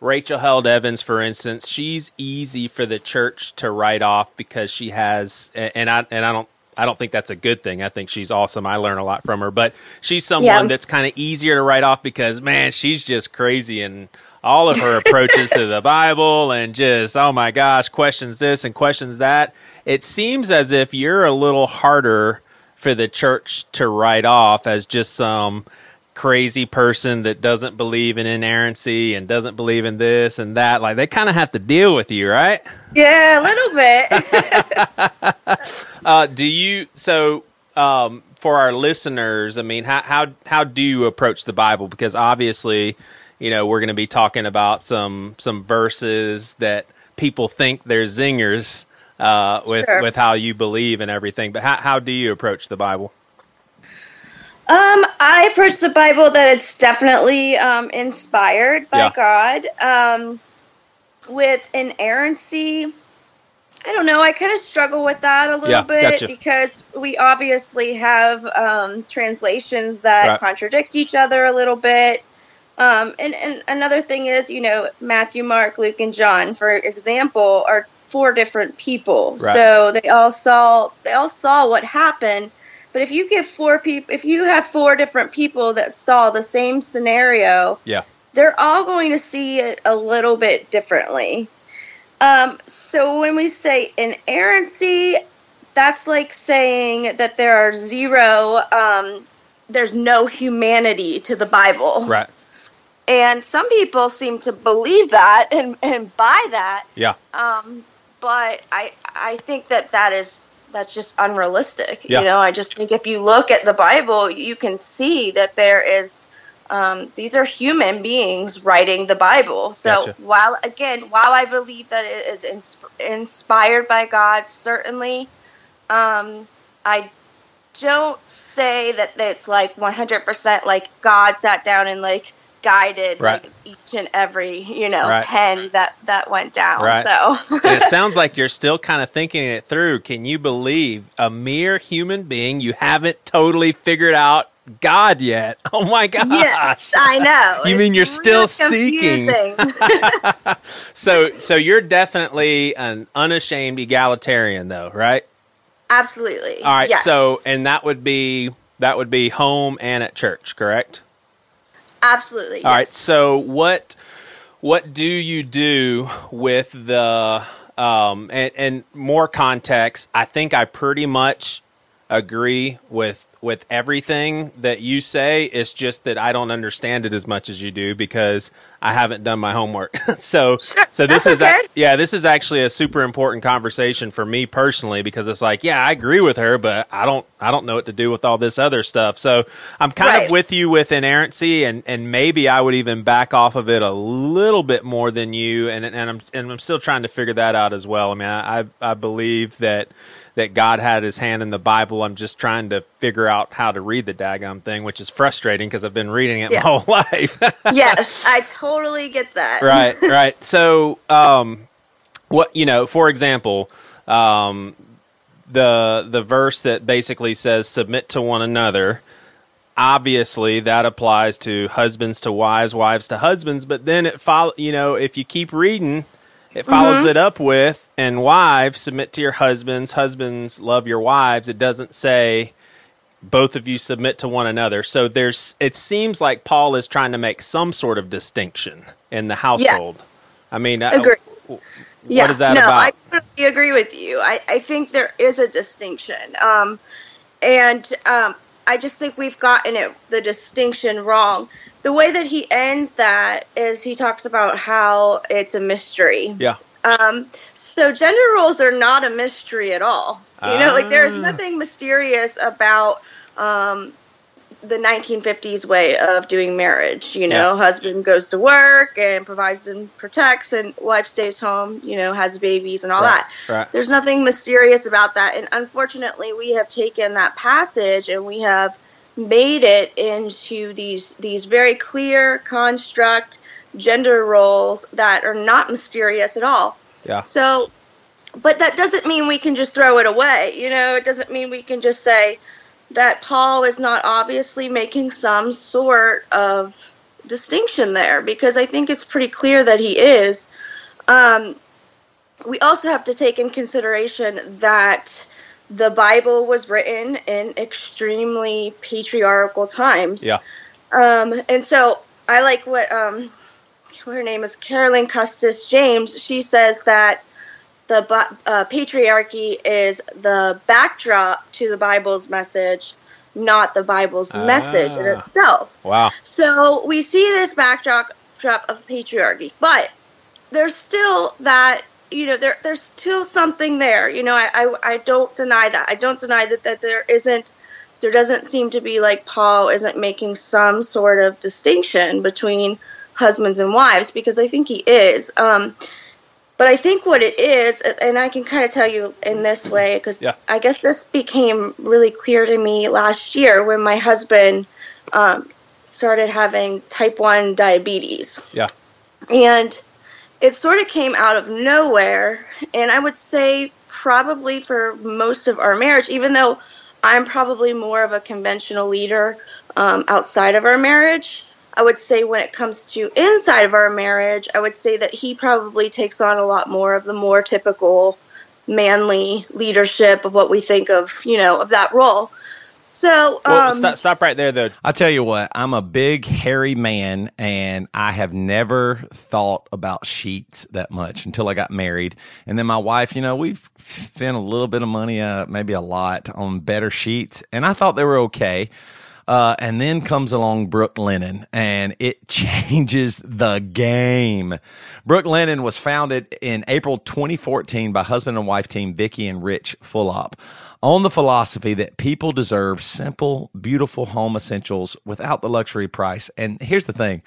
Rachel Held Evans, for instance, she's easy for the church to write off because she has, and I and I don't. I don't think that's a good thing. I think she's awesome. I learn a lot from her, but she's someone
Yeah.
that's kind of easier to write off because man, she's just crazy and all of her approaches to the Bible and just oh my gosh, questions this and questions that. It seems as if you're a little harder for the church to write off as just some crazy person that doesn't believe in inerrancy and doesn't believe in this and that. Like they kind of have to deal with you, right?
Yeah, a little bit.
Uh, do you so um, for our listeners? I mean, how how how do you approach the Bible? Because obviously, you know, we're going to be talking about some some verses that people think they're zingers uh, with
Sure.
with how you believe and everything. But how how do you approach the Bible?
Um, I approach the Bible that it's definitely um, inspired by
Yeah.
God. Um, with inerrancy, I don't know. I kind of struggle with that a little
Yeah,
bit
gotcha.
because we obviously have um, translations that
Right.
contradict each other a little bit. Um, and, and another thing is, you know, Matthew, Mark, Luke, and John, for example, are four different people.
Right.
So they all saw they all saw what happened. But if you give four people, if you have four different people that saw the same scenario,
Yeah.
they're all going to see it a little bit differently. Um, so when we say inerrancy, that's like saying that there are zero, um, there's no humanity to the Bible.
Right.
And some people seem to believe that and, and buy that.
Yeah.
Um, but I I think that that is that's just unrealistic.
Yeah.
You know, I just think if you look at the Bible, you can see that there is um, these are human beings writing the Bible. So
Gotcha.
while again, while I believe that it is ins- inspired by God, certainly, um, I don't say that it's like 100% like God sat down and like guided
Right.
like each and every you know
Right.
pen that that went down.
Right.
So
it sounds like you're still kind of thinking it through. Can you believe a mere human being you haven't totally figured out God yet? Oh my gosh.
yes, I know.
You mean
It's
you're still seeking. So so you're definitely an unashamed egalitarian though, right?
Absolutely.
All right.
Yes.
So and that would be that would be home and at church, correct?
Absolutely.
All right.
yes.
So what what do you do with the um and, and more context? I think I pretty much agree with with everything that you say. It's just that I don't understand it as much as you do because I haven't done my homework. so
Sure,
so this is
okay.
yeah, this is actually a super important conversation for me personally because it's like, yeah, I agree with her, but I don't I don't know what to do with all this other stuff. So I'm kind of with you with inerrancy and and maybe I would even back off of it a little bit more than you and and I'm and I'm still trying to figure that out as well. I mean, I I believe that that God had his hand in the Bible. I'm just trying to figure out how to read the daggum thing, which is frustrating because I've been reading it
Yeah.
my whole life.
yes, I totally get that.
right, right. So, um, what you know, for example, um, the the verse that basically says "submit to one another." Obviously, that applies to husbands to wives, wives to husbands. But then it follow. You know, if you keep reading, it follows it up with "and wives submit to your husbands, husbands love your wives." It doesn't say both of you submit to one another. So there's it seems like Paul is trying to make some sort of distinction in the household. I mean, uh,
Agree. Yeah,
what is that
no,
about?
I totally agree with you. I, I think there is a distinction. Um, and um, I just think we've gotten it the distinction wrong. The way that he ends that is he talks about how it's a mystery.
yeah,
Um, so gender roles are not a mystery at all. You know, like there's
Ah.
nothing mysterious about um, the 1950s way of doing marriage. You know, husband goes to work and provides and protects, and wife stays home. You know, has babies and all
Right,
that.
right.
There's nothing mysterious about that, and unfortunately, we have taken that passage and we have made it into these these very clear construct gender roles that are not mysterious at all.
yeah,
So, but that doesn't mean we can just throw it away. You know, it doesn't mean we can just say that Paul is not obviously making some sort of distinction there because I think it's pretty clear that he is. Um, we also have to take in consideration that the Bible was written in extremely patriarchal times.
yeah,
Um, and so I like what um, her name is Carolyn Custis James. She says that the uh, patriarchy is the backdrop to the Bible's message, not the Bible's message in
Ah.
itself.
Wow.
So we see this backdrop drop of patriarchy, but there's still that you know there there's still something there. You know, I, I I don't deny that. I don't deny that that there isn't there doesn't seem to be like Paul isn't making some sort of distinction between husbands and wives because I think he is. Um, but I think what it is, and I can kind of tell you in this way, because
Yeah.
I guess this became really clear to me last year when my husband um, started having type 1 diabetes.
Yeah.
And it sort of came out of nowhere. And I would say, probably for most of our marriage, even though I'm probably more of a conventional leader um, outside of our marriage, I would say when it comes to inside of our marriage, I would say that he probably takes on a lot more of the more typical manly leadership of what we think of, you know, of that role. So,
Well,
um,
stop, stop right there, though.
I'll tell you what, I'm a big hairy man and I have never thought about sheets that much until I got married. And then my wife, you know, we've spent a little bit of money, uh, maybe a lot on better sheets and I thought they were okay. Uh, and then comes along Brooklinen, and it changes the game. Brooklinen was founded in April 2014 by husband and wife team Vicky and Rich Fulop on the philosophy that people deserve simple, beautiful home essentials without the luxury price. And here's the thing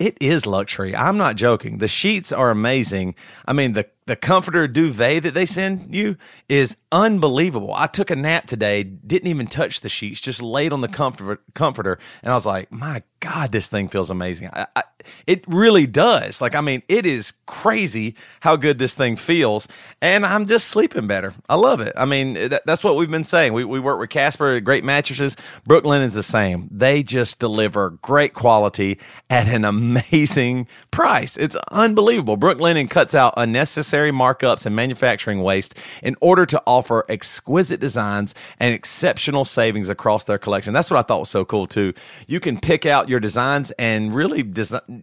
it is luxury. I'm not joking. The sheets are amazing. I mean, the the comforter duvet that they send you is unbelievable. I took a nap today, didn't even touch the sheets, just laid on the comfort, comforter, and I was like, my God, this thing feels amazing. I, I, it really does. Like, I mean, it is crazy how good this thing feels, and I'm just sleeping better. I love it. I mean, eh, that, that's what we've been saying. We, we work with Casper Great Mattresses. Brooklinen is the same. They just deliver great quality at an amazing price. It's unbelievable. Brooklinen cuts out unnecessary markups and manufacturing waste in order to offer exquisite designs and exceptional savings across their collection. That's what I thought was so cool too. You can pick out your designs and really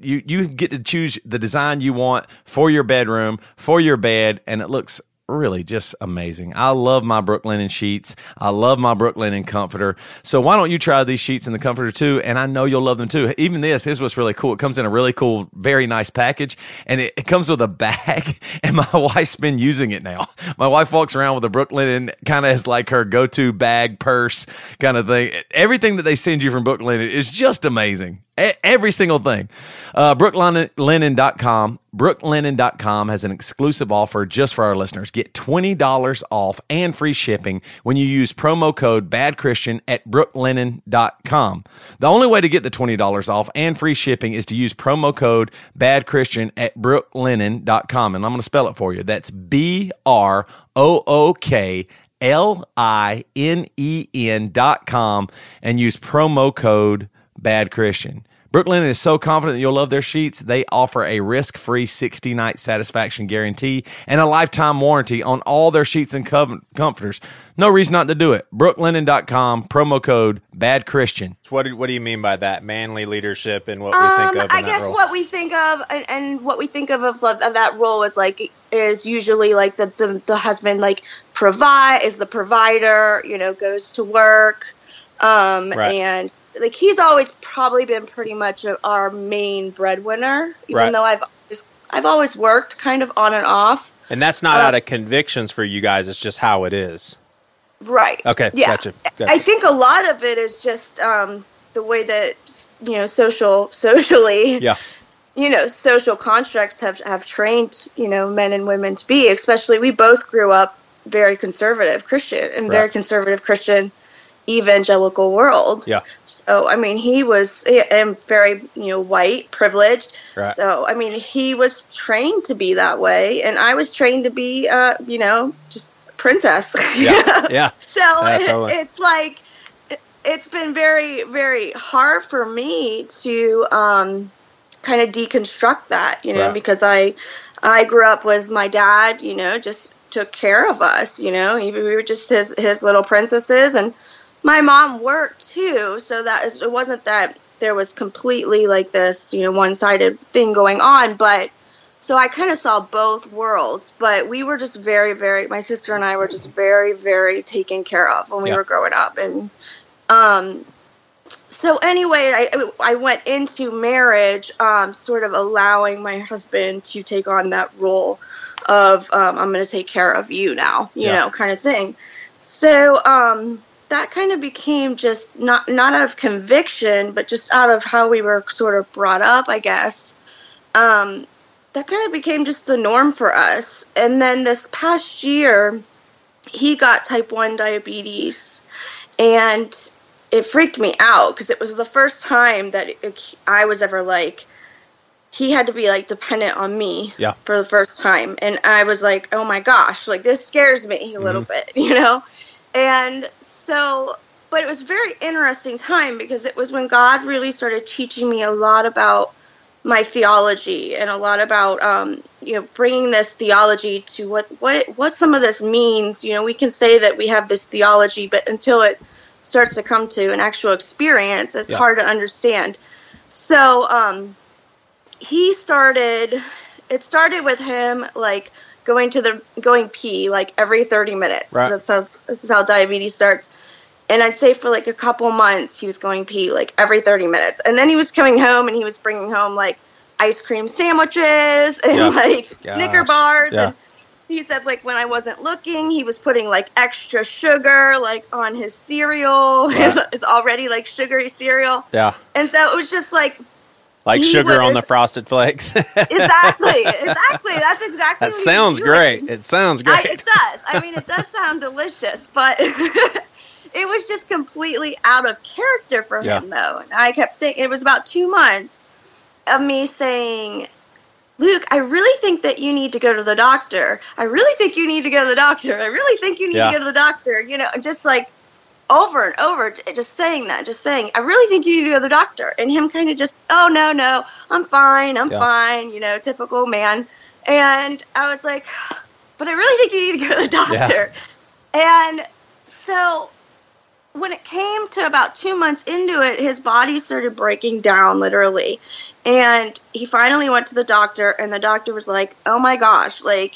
you you get to choose the design you want for your bedroom, for your bed, and it looks really just amazing. I love my Brooklinen sheets. I love my Brooklinen comforter. So why don't you try these sheets and the comforter too? And I know you'll love them too. Even this, here's what's really cool. It comes in a really cool, very nice package and it, it comes with a bag and my wife's been using it now. My wife walks around with a Brooklinen kind of as like her go-to bag, purse kind of thing. Everything that they send you from Brooklinen is just amazing. Every single thing. Uh, Brooklinen.com. Brooklinen.com has an exclusive offer just for our listeners. Get $20 off and free shipping when you use promo code BADCHRISTIAN at brooklinen.com. The only way to get the $20 off and free shipping is to use promo code BADCHRISTIAN at brooklinen.com. And I'm going to spell it for you. That's B R O O K L I N E N dot com and use promo code Bad Christian. Brooklinen is so confident that you'll love their sheets. They offer a risk free 60 night satisfaction guarantee and a lifetime warranty on all their sheets and cov- comforters. No reason not to do it. Brooklinen.com, promo code Bad Christian.
What do, what do you mean by that? Manly leadership and what
Um,
we think of in
I
that
guess
role.
what we think of and, and what we think of of, of that role is like is usually like the, the the husband like provide is the provider, you know, goes to work, um,
Right.
and like he's always probably been pretty much our main breadwinner, even
Right.
though I've always, I've always worked kind of on and off.
and that's not
uh,
out of convictions for you guys. It's just how it is.
Right.
Okay,
Yeah.
gotcha, gotcha.
I think a lot of it is just um, the way that you know social socially
Yeah.
you know social constructs have have trained you know men and women to be especially we both grew up very conservative christian and very conservative christian evangelical world
Yeah.
so i mean he was and very you know white privileged
Right.
so i mean he was trained to be that way and i was trained to be uh you know just princess
Yeah. yeah.
so
Yeah,
it-
totally.
it's like it- it's been very very hard for me to um, kind of deconstruct that, you know,
Right.
because I I grew up with my dad, you know, just took care of us, you know, we were just his his little princesses, and my mom worked too, so that is it wasn't that there was completely like this, you know, one sided thing going on, but so I kind of saw both worlds, but we were just very, very. My sister and I were just very, very taken care of when we
Yeah.
were growing up, and Um, so anyway, I I went into marriage, um, sort of allowing my husband to take on that role of um, I'm going to take care of you now, you
Yeah.
know, kind of thing. So um, that kind of became just not not out of conviction, but just out of how we were sort of brought up, I guess. Um, that kind of became just the norm for us. And then this past year, he got type one diabetes, and it freaked me out because it was the first time that it, I was ever like he had to be like dependent on me
Yeah.
for the first time and i was like oh my gosh like this scares me a little bit you know and so but it was a very interesting time because it was when god really started teaching me a lot about my theology and a lot about um, you know bringing this theology to what what what some of this means you know we can say that we have this theology but until it starts to come to an actual experience it's
Yeah.
hard to understand so um, he started it started with him like going to the going pee like every 30 minutes
Right.
that's how this is how diabetes starts and I'd say for like a couple months he was going pee like every 30 minutes and then he was coming home and he was bringing home like ice cream sandwiches and
Yeah.
like Snicker bars
Yeah.
and he said like when I wasn't looking he was putting like extra sugar like on his cereal
Right.
his already like sugary cereal
Yeah.
and so it was just like
Like
He
sugar on the frosted flakes.
exactly exactly that's exactly was
sounds great. It sounds
I,
great.
it does. I mean, it does sound delicious, but it was just completely out of character for
Yeah.
him, though. And I kept saying it was about two months of me saying, "Luke, I really think that you need to go to the doctor. I really think you need to go to the doctor. I really think you need
Yeah.
to go to the doctor." You know, just like over and over, just saying that, just saying, "I really think you need to go to the doctor," and him kind of just, "Oh no, no, I'm fine, I'm
Yeah.
fine," you know, typical man. And I was like, but I really think you need to go to the doctor. And so when it came to about two months into it, his body started breaking down literally. And he finally went to the doctor, and the doctor was like, oh my gosh, like,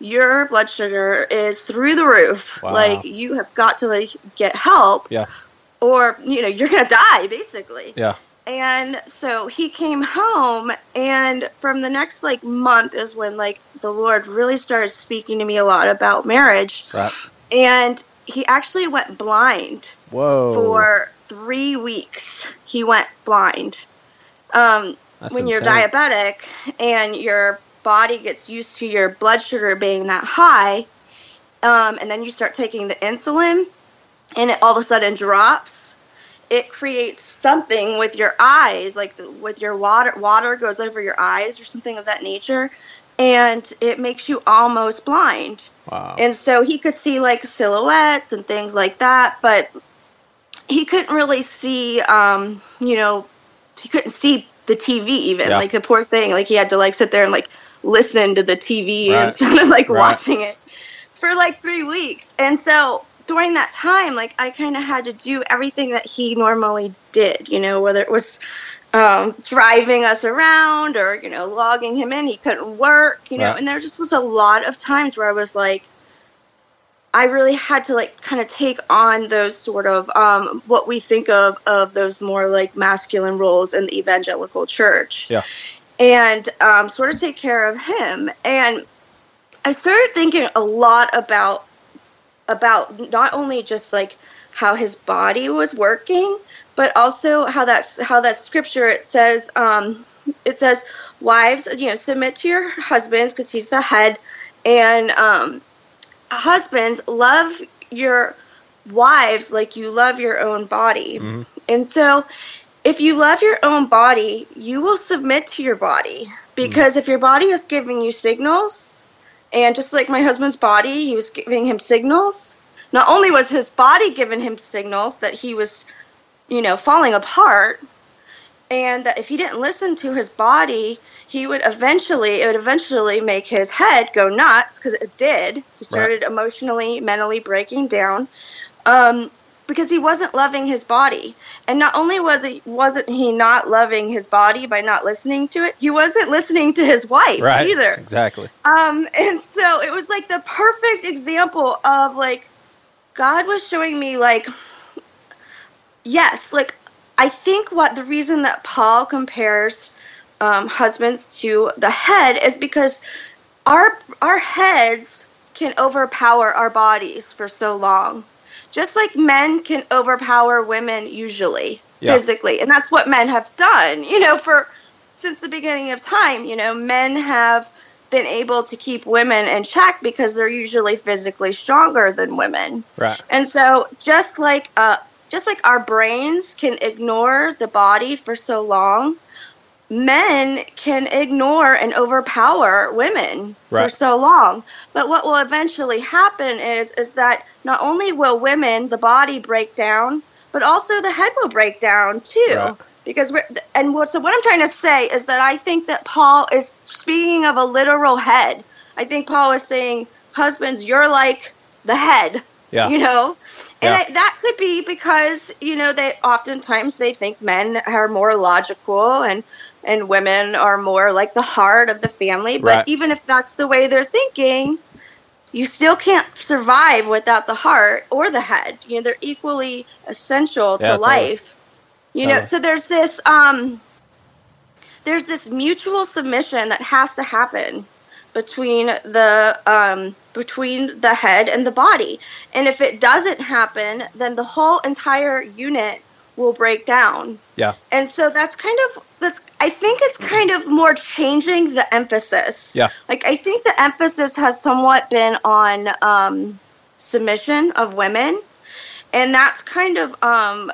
your blood sugar is through the roof.
Wow.
Like, you have got to like get help,
Yeah.
or you know, you're gonna die, basically.
Yeah.
And so he came home, and from the next like month is when like the Lord really started speaking to me a lot about marriage.
Right.
And he actually went blind
Whoa.
for three weeks. He went blind. Um,
That's
when you're diabetic and your body gets used to your blood sugar being that high, um, and then you start taking the insulin, and it all of a sudden drops. It creates something with your eyes, like the, with your water. Water goes over your eyes, or something of that nature, and it makes you almost blind.
Wow.
And so he could see like silhouettes and things like that, but he couldn't really see, um, you know, he couldn't see the TV even.
Yeah.
Like the poor thing, like he had to like sit there and like listen to the TV
Right.
instead of like
Right.
watching it for like three weeks. And so during that time, like I kind of had to do everything that he normally did, you know, whether it was um, driving us around or, you know, logging him in. He couldn't work, you know,
Right.
and there just was a lot of times where I was like, I really had to like kind of take on those sort of um, what we think of of those more like masculine roles in the evangelical church
Yeah.
And um, sort of take care of him. And I started thinking a lot about about not only just like how his body was working, but also how that's how that scripture it says um, it says wives you know submit to your husbands because he's the head, and um, husbands love your wives like you love your own body, and so if you love your own body, you will submit to your body because if your body is giving you signals, and just like my husband's body, he was giving him signals. Not only was his body giving him signals that he was, you know, falling apart, and that if he didn't listen to his body, he would eventually, it would eventually make his head go nuts because it did. He started emotionally, mentally breaking down. Um, because he wasn't loving his body. And not only was he wasn't he not loving his body by not listening to it, he wasn't listening to his wife
Right.
either.
Exactly.
Um, and so it was like the perfect example of like God was showing me like yes, like I think what the reason that Paul compares um, husbands to the head is because our our heads can overpower our bodies for so long, just like men can overpower women usually
Yeah.
physically, and that's what men have done. You know, for since the beginning of time, you know, men have been able to keep women in check because they're usually physically stronger than women.
Right.
And so just like uh just like our brains can ignore the body for so long, men can ignore and overpower women for so long. But what will eventually happen is is that not only will women the body break down, but also the head will break down too.
Right.
Because we're, and what so what I'm trying to say is that I think that Paul is speaking of a literal head. I think Paul is saying, husbands, you're like the head.
Yeah.
You know? And
Yeah.
I, that could be because, you know, they oftentimes they think men are more logical and and women are more like the heart of the family. But
Right.
even if that's the way they're thinking, you still can't survive without the heart or the head. You know, they're equally essential to
Yeah, totally.
life. You know,
Totally.
so there's this um there's this mutual submission that has to happen between the um, between the head and the body. And if it doesn't happen, then the whole entire unit will break down.
Yeah.
And so that's kind of that's I think it's kind of more changing the emphasis.
Yeah.
Like I think the emphasis has somewhat been on um, submission of women, and that's kind of um,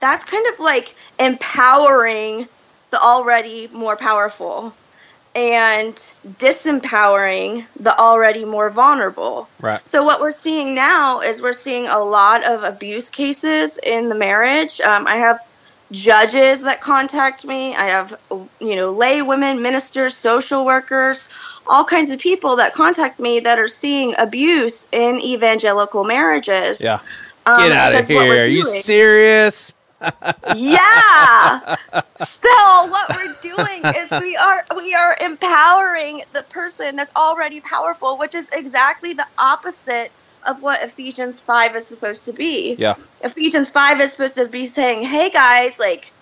that's kind of like empowering the already more powerful and disempowering the already more vulnerable.
Right.
So what we're seeing now is we're seeing a lot of abuse cases in the marriage. Um, I have judges that contact me. I have you know lay women, ministers, social workers, all kinds of people that contact me that are seeing abuse in evangelical marriages.
Yeah.
Um,
Get out of here.
we're
you serious?
Yeah. so what we're doing is we are we are empowering the person that's already powerful, which is exactly the opposite of what Ephesians 5 is supposed to be.
Yeah.
Ephesians 5 is supposed to be saying, "Hey guys, like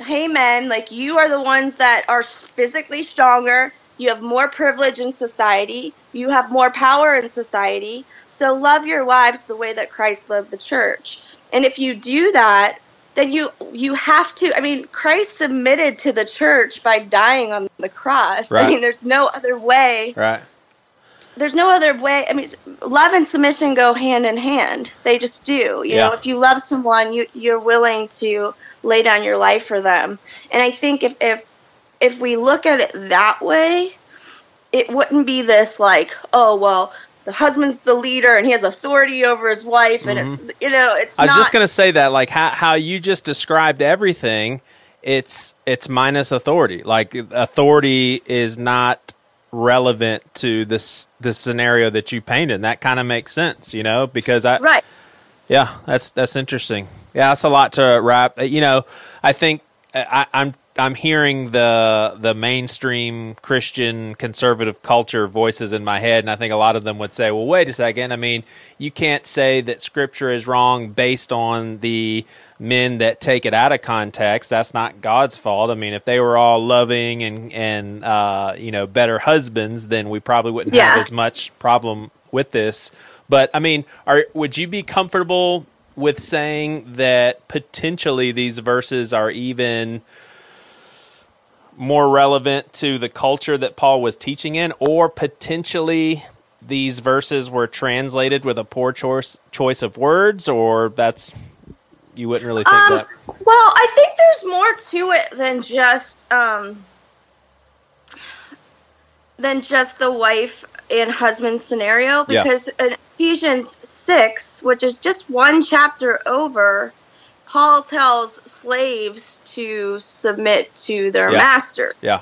hey men, like you are the ones that are physically stronger. You have more privilege in society. You have more power in society. So love your wives the way that Christ loved the church. And if you do that, then you you have to I mean Christ submitted to the church by dying on the cross.
Right.
I mean there's no other way.
Right.
There's no other way. I mean love and submission go hand in hand. They just do. You
Yeah.
know, if you love someone, you you're willing to lay down your life for them. And I think if if if we look at it that way, it wouldn't be this like, oh well, the husband's the leader and he has authority over his wife, and it's you know, it's.
Mm-hmm. I was
not,
just gonna say that, like how how you just described everything, it's it's minus authority. Like authority is not relevant to this this scenario that you painted. That kind of makes sense, you know, because I
right.
yeah, that's that's interesting. Yeah, that's a lot to wrap. You know, I think I, I'm I'm hearing the the mainstream Christian conservative culture voices in my head, and I think a lot of them would say, "Well, wait a second. I mean, you can't say that Scripture is wrong based on the men that take it out of context. That's not God's fault. I mean, if they were all loving and and uh, you know better husbands, then we probably wouldn't have as much problem with this." But I mean, are would you be comfortable with saying that potentially these verses are even more relevant to the culture that Paul was teaching in, or potentially these verses were translated with a poor choice choice of words, or that's you wouldn't really think
Um,
that.
well, I think there's more to it than just um, than just the wife and husband scenario
Yeah.
because in Ephesians six, which is just one chapter over, Paul tells slaves to submit to their
Yeah.
masters.
Yeah.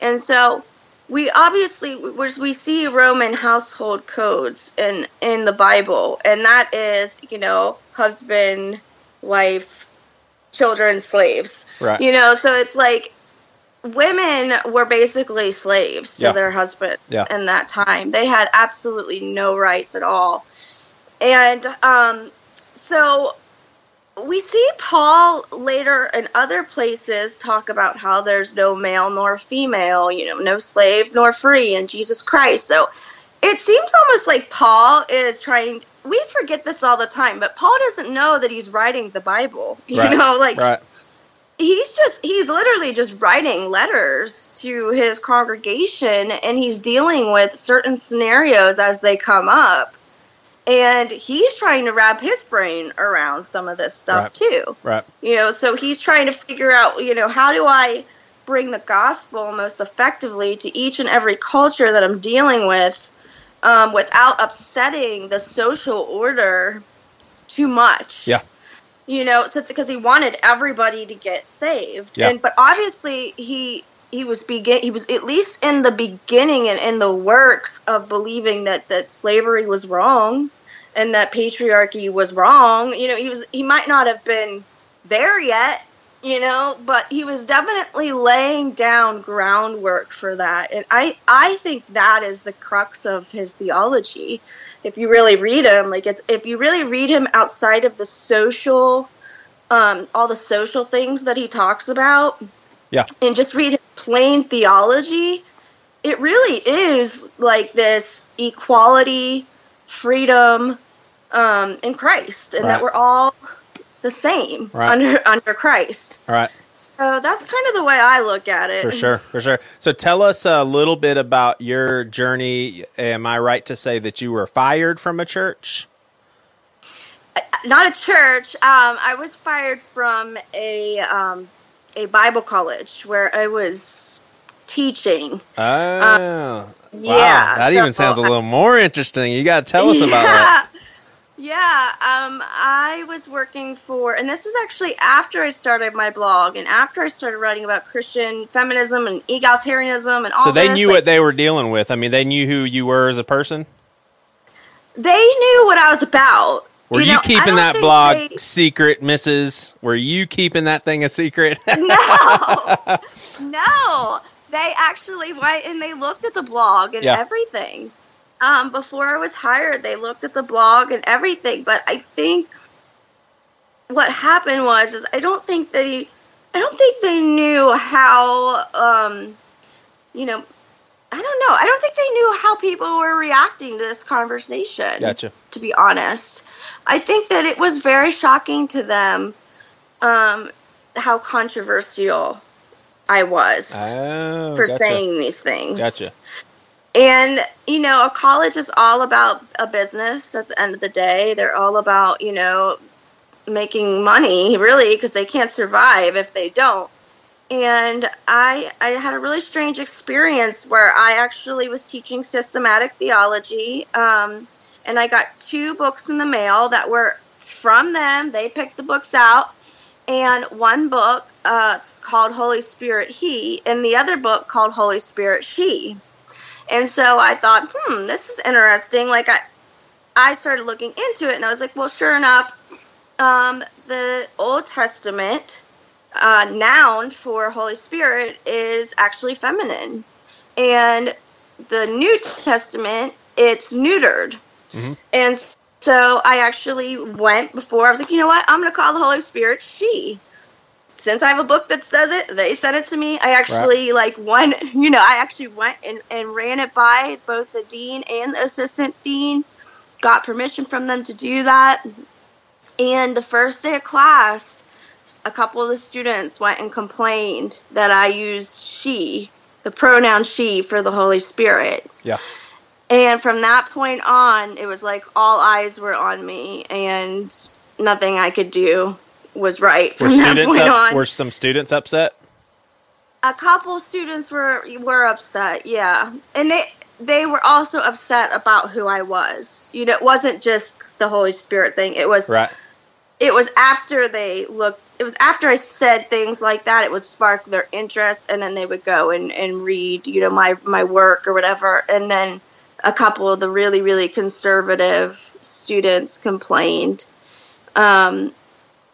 And so we obviously we we see Roman household codes in in the Bible, and that is you know husband, wife, children, slaves.
Right.
You know, so it's like women were basically slaves to
Yeah.
their husbands
Yeah.
in that time. They had absolutely no rights at all, and um, so we see Paul later in other places talk about how there's no male nor female, you know, no slave nor free in Jesus Christ. So it seems almost like Paul is trying. We forget this all the time, but Paul doesn't know that he's writing the Bible. You
Right.
know, like
right.
he's just he's literally just writing letters to his congregation and he's dealing with certain scenarios as they come up and he's trying to wrap his brain around some of this stuff
Right.
too
Right.
you know so he's trying to figure out you know how do i bring the gospel most effectively to each and every culture that i'm dealing with um, without upsetting the social order too much
Yeah.
you know so because he wanted everybody to get saved
Yeah.
and but obviously he he was begin he was at least in the beginning and in the works of believing that that slavery was wrong and that patriarchy was wrong you know he was he might not have been there yet you know but he was definitely laying down groundwork for that and i i think that is the crux of his theology if you really read him like it's if you really read him outside of the social um all the social things that he talks about
Yeah.
and just read plain theology it really is like this equality freedom um in christ and
Right.
that we're all the same
Right.
under under christ
All right.
so that's kind of the way i look at it
For sure, for sure. So tell us a little bit about your journey. Am I right to say that you were fired from a church?
not a church. Um, I was fired from a um, a Bible college where I was teaching.
Oh, wow.
Yeah,
That even sounds a little more interesting. You got to tell us about that.
Yeah, um, I was working for, and this was actually after I started my blog and after I started writing about Christian feminism and egalitarianism and all.
So they
this,
knew
like,
what they were dealing with. I mean, they knew who you were as a person.
they knew what I was about.
Were you,
know, I
keeping that blog
they-
secret, Mrs.? Were you keeping that thing a secret?
no, no. They actually went and they looked at the blog and
Yeah.
everything. Um, before I was hired, they looked at the blog and everything. But I think what happened was is I don't think they, I don't think they knew how, um, you know, I don't know. I don't think they knew how people were reacting to this conversation
gotcha.
to be honest. I think that it was very shocking to them um, how controversial I was
Oh,
for
gotcha.
saying these things.
Gotcha.
And, you know, a college is all about a business at the end of the day. They're all about, you know, making money, really, because they can't survive if they don't. And I, I had a really strange experience where I actually was teaching systematic theology. Um, and I got two books in the mail that were from them. They picked the books out. And one book uh, called Holy Spirit He, and the other book called Holy Spirit She. And so I thought, hmm, this is interesting. Like I, I started looking into it, and I was like, well, sure enough, um, the Old Testament uh, noun for Holy Spirit is actually feminine, and the New Testament it's neutered. And so I actually went before. I was like, you know what? I'm going to call the Holy Spirit she. Since I have a book that says it, they sent it to me. I actually like one, you know, I actually went and, and ran it by both the dean and the assistant dean. Got permission from them to do that. And the first day of class, a couple of the students went and complained that I used she, the pronoun she, for the Holy Spirit.
Yeah.
And from that point on, it was like all eyes were on me, and nothing I could do was right
Were
from that point
up,
on.
were some students upset?
a couple students were were upset, yeah, and they they were also upset about who I was. You know, it wasn't just the Holy Spirit thing. It was
Right.
it was after they looked it was after i said things like that it would spark their interest and then they would go and, and read you know my my work or whatever and then a couple of the really really conservative students complained um,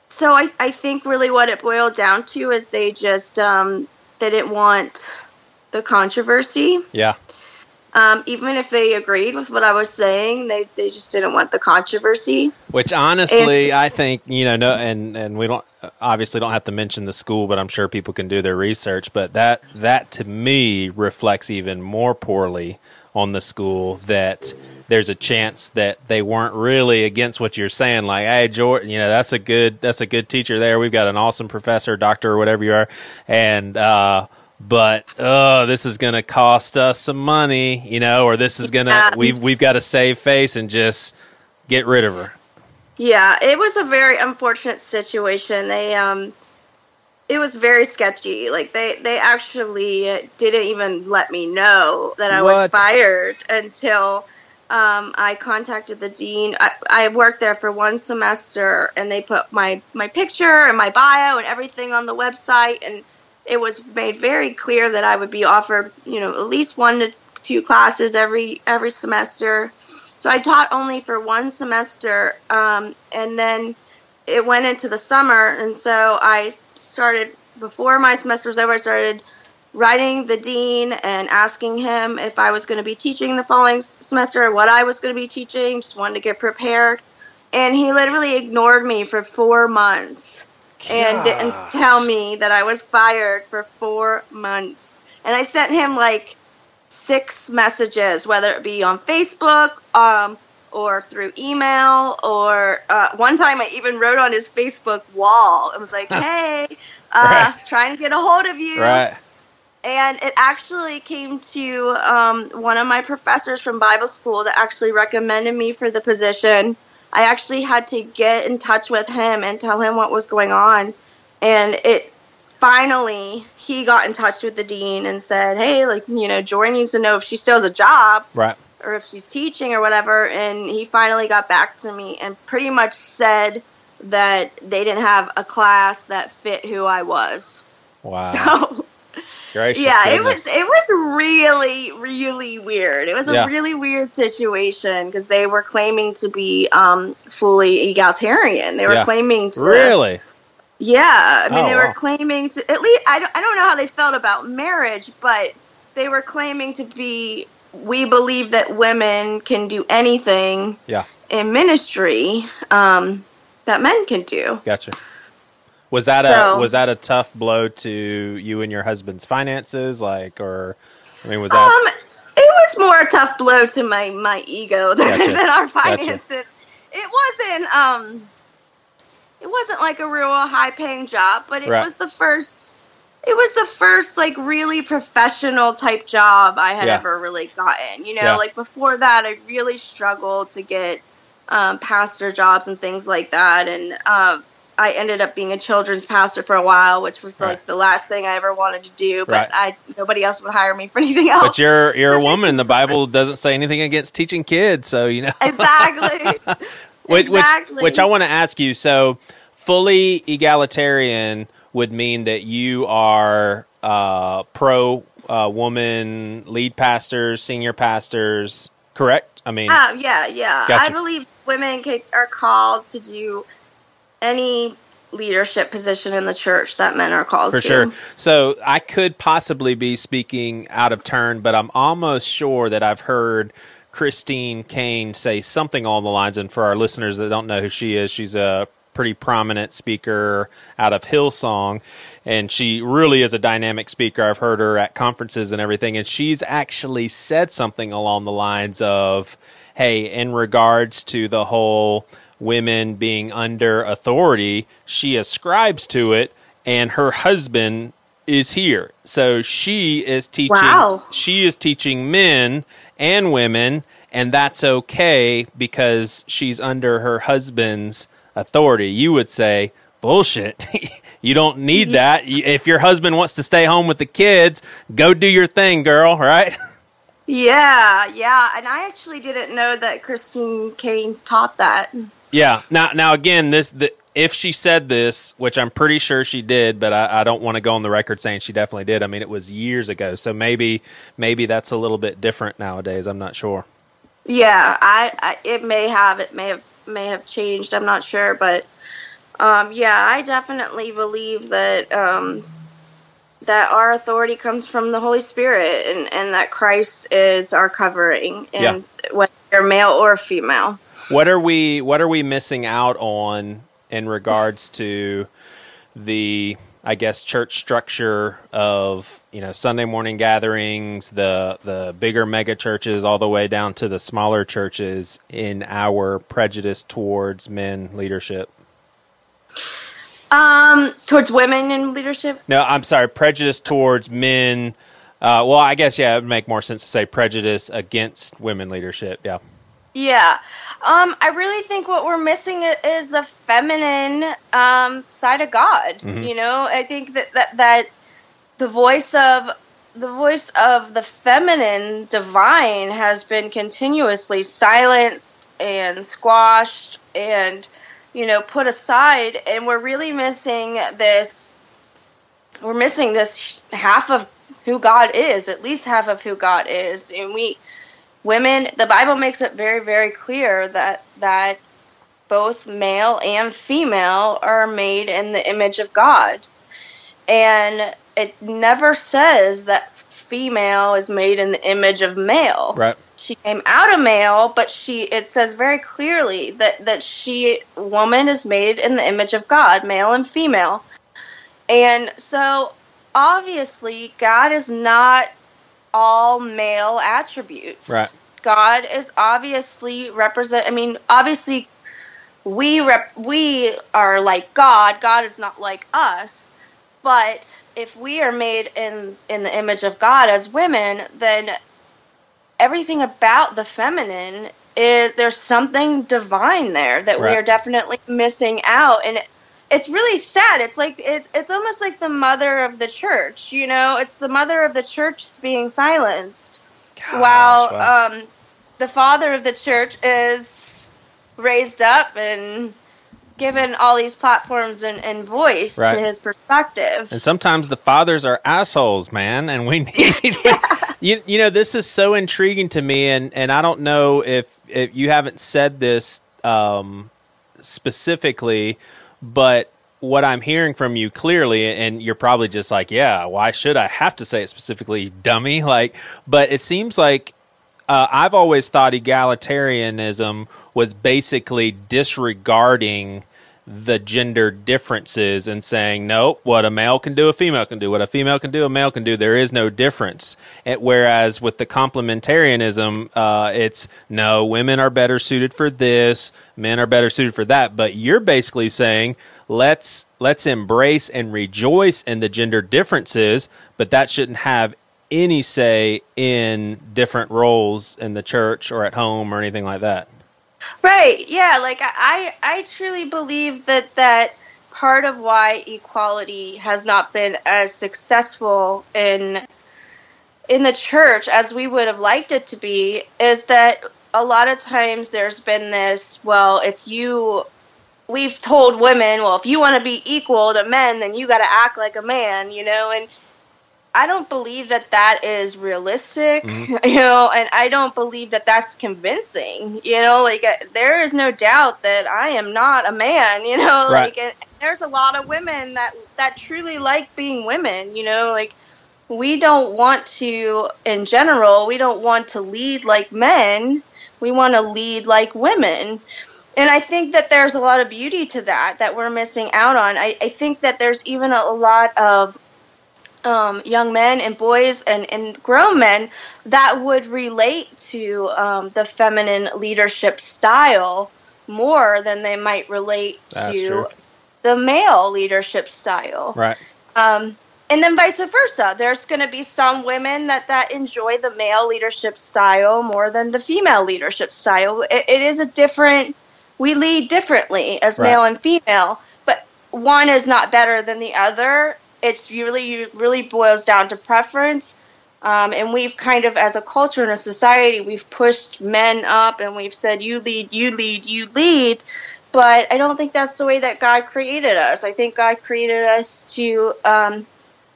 so I, I think really what it boiled down to is they just um, they didn't want the controversy
Yeah.
Um, even if they agreed with what I was saying, they, they just didn't want the controversy.
Which honestly,
It's-
I think you know, no, and and we don't obviously don't have to mention the school, but I'm sure people can do their research. But that that to me reflects even more poorly on the school that there's a chance that they weren't really against what you're saying. Like, hey, Jordan, you know, that's a good that's a good teacher there. We've got an awesome professor, doctor, or whatever you are, and. uh but oh, this is going to cost us some money, you know, or this is going to
Yeah.
we've we've got to save face and just get rid of her.
Yeah, it was a very unfortunate situation. They um it was very sketchy. Like they they actually didn't even let me know that I was fired until um, I contacted the dean. I, I worked there for one semester, and they put my my picture and my bio and everything on the website, and it was made very clear that I would be offered, you know, at least one to two classes every every semester. So I taught only for one semester, um, and then it went into the summer, and so I started before my semester was over. I started writing the dean and asking him if I was going to be teaching the following semester, what I was going to be teaching. Just wanted to get prepared, and he literally ignored me for four months and didn't tell me that I was fired for four months. And I sent him like six messages, whether it be on Facebook, um, or through email, or uh, one time I even wrote on his Facebook wall. It was like, "Hey, uh,
Right.
trying to get a hold of you."
Right.
And it actually came to um, one of my professors from Bible school that actually recommended me for the position. I actually had to get in touch with him and tell him what was going on. And it finally, he got in touch with the dean and said, Hey, like, you know, Jory needs to know if she still has a job
Right.
or if she's teaching or whatever. And he finally got back to me and pretty much said that they didn't have a class that fit who I was.
Wow.
So
Gracious
yeah, it was it was really really weird. It was a
Yeah.
really weird situation because they were claiming to be um, fully egalitarian. They were
Yeah.
claiming to
really.
yeah. I mean,
Oh,
they were
wow.
claiming to at least I don't, I don't know how they felt about marriage, but they were claiming to be we believe that women can do anything
Yeah.
in ministry um, that men can do.
Gotcha. Was that a was that a tough blow to you and your husband's finances, like, or I mean, was that
Um, it was more a tough blow to my my ego than,
Gotcha.
than our
Gotcha.
finances. It wasn't um, it wasn't like a real high paying job, but it
Right.
was the first. It was the first like really professional type job I had
Yeah.
ever really gotten. You know,
Yeah.
like before that, I really struggled to get um, pastor jobs and things like that, and. Uh, I ended up being a children's pastor for a while, which was like
Right.
the last thing I ever wanted to do. But
Right.
I nobody else would hire me for anything else.
But you're you're a woman, the Bible doesn't say anything against teaching kids, so you know.
exactly.
Which,
Exactly.
which, which I want to ask you. So, fully egalitarian would mean that you are uh, pro uh, woman lead pastors, senior pastors, correct? I mean,
Uh, yeah, yeah.
Gotcha.
I believe women ca- are called to do any leadership position in the church that men are called
for
to.
sure. So, I could possibly be speaking out of turn, but I'm almost sure that I've heard. Christine Caine say something along the lines, and for our listeners that don't know who she is, she's a pretty prominent speaker out of Hillsong, and she really is a dynamic speaker. I've heard her at conferences and everything, and she's actually said something along the lines of, "Hey, in regards to the whole women being under authority, she ascribes to it, and her husband is here, so she is teaching.
Wow.
She is teaching men and women." And that's okay because she's under her husband's authority. You would say, bullshit. you don't need that. If your husband wants to stay home with the kids, go do your thing, girl, right?
Yeah, yeah. And I actually didn't know that Christine Caine taught that.
Yeah. Now, now again, this the, if she said this, which I'm pretty sure she did, but I, I don't want to go on the record saying she definitely did. I mean, it was years ago, so maybe maybe that's a little bit different nowadays. I'm not sure.
Yeah, I, I it may have it may have may have changed. I'm not sure, but um, yeah, I definitely believe that um, that our authority comes from the Holy Spirit and, and that Christ is our covering and whether you're male or female.
What are we what are we missing out on in regards to the I guess church structure of you know Sunday morning gatherings, the the bigger mega churches, all the way down to the smaller churches in our prejudice towards men leadership.
Um, towards women in leadership.
No, I'm sorry, prejudice towards men. Uh, well, I guess yeah, it would make more sense to say prejudice against women leadership. Yeah.
Yeah. Um, I really think what we're missing is the feminine um, side of God. You know, I think that, that that the voice of the voice of the feminine divine has been continuously silenced and squashed and you know put aside and we're really missing this we're missing this half of who God is, at least half of who God is. And we women the bible makes it very very clear that that both male and female are made in the image of god. And it never says that female is made in the image of male.
Right.
she came out of male but she it says very clearly that that she woman is made in the image of god male and female. And so obviously god is not all male attributes.
Right.
God is obviously represent. I mean, obviously, we rep, we are like God. God is not like us. But if we are made in in the image of God as women, then everything about the feminine is there's something divine there that we are definitely missing out and it's really sad it's like it's it's almost like the mother of the church you know it's the mother of the church being silenced while
wow.
um the father of the church is raised up and given all these platforms and, and voice
Right.
to his perspective
And sometimes the fathers are assholes, man, and we need you. You know, this is so intriguing to me, and and I don't know if if you haven't said this um, specifically, but what I'm hearing from you clearly, and you're probably just like, yeah, why should I have to say it specifically, dummy? Like, but it seems like uh, I've always thought egalitarianism was basically disregarding the gender differences and saying, nope, what a male can do, a female can do. What a female can do, a male can do. There is no difference. Whereas with the complementarianism, uh, it's no, women are better suited for this, men are better suited for that. But you're basically saying, let's let's embrace and rejoice in the gender differences, but that shouldn't have any say in different roles in the church or at home or anything like that.
Right. Yeah. Like I, I truly believe that that part of why equality has not been as successful in in the church as we would have liked it to be is that a lot of times there's been this well if you we've told women well if you want to be equal to men then you got to act like a man you know and I don't believe that that is realistic, you know, and I don't believe that that's convincing, you know, like uh, there is no doubt that I am not a man, you know,
Right.
like and there's a lot of women that that truly like being women, you know, like we don't want to in general, we don't want to lead like men. We want to lead like women. And I think that there's a lot of beauty to that that we're missing out on. I, I think that there's even a, a lot of um, young men and boys and, and grown men that would relate to um, the feminine leadership style more than they might relate
That's
to
true.
the male leadership style.
Right.
Um, and then vice versa. There's going to be some women that, that enjoy the male leadership style more than the female leadership style. It, it is a different, we lead differently as
Right.
male and female, but one is not better than the other. It's really, really boils down to preference. Um, and we've kind of, as a culture and a society, we've pushed men up and we've said, you lead, you lead, you lead. But I don't think that's the way that God created us. I think God created us to. Um,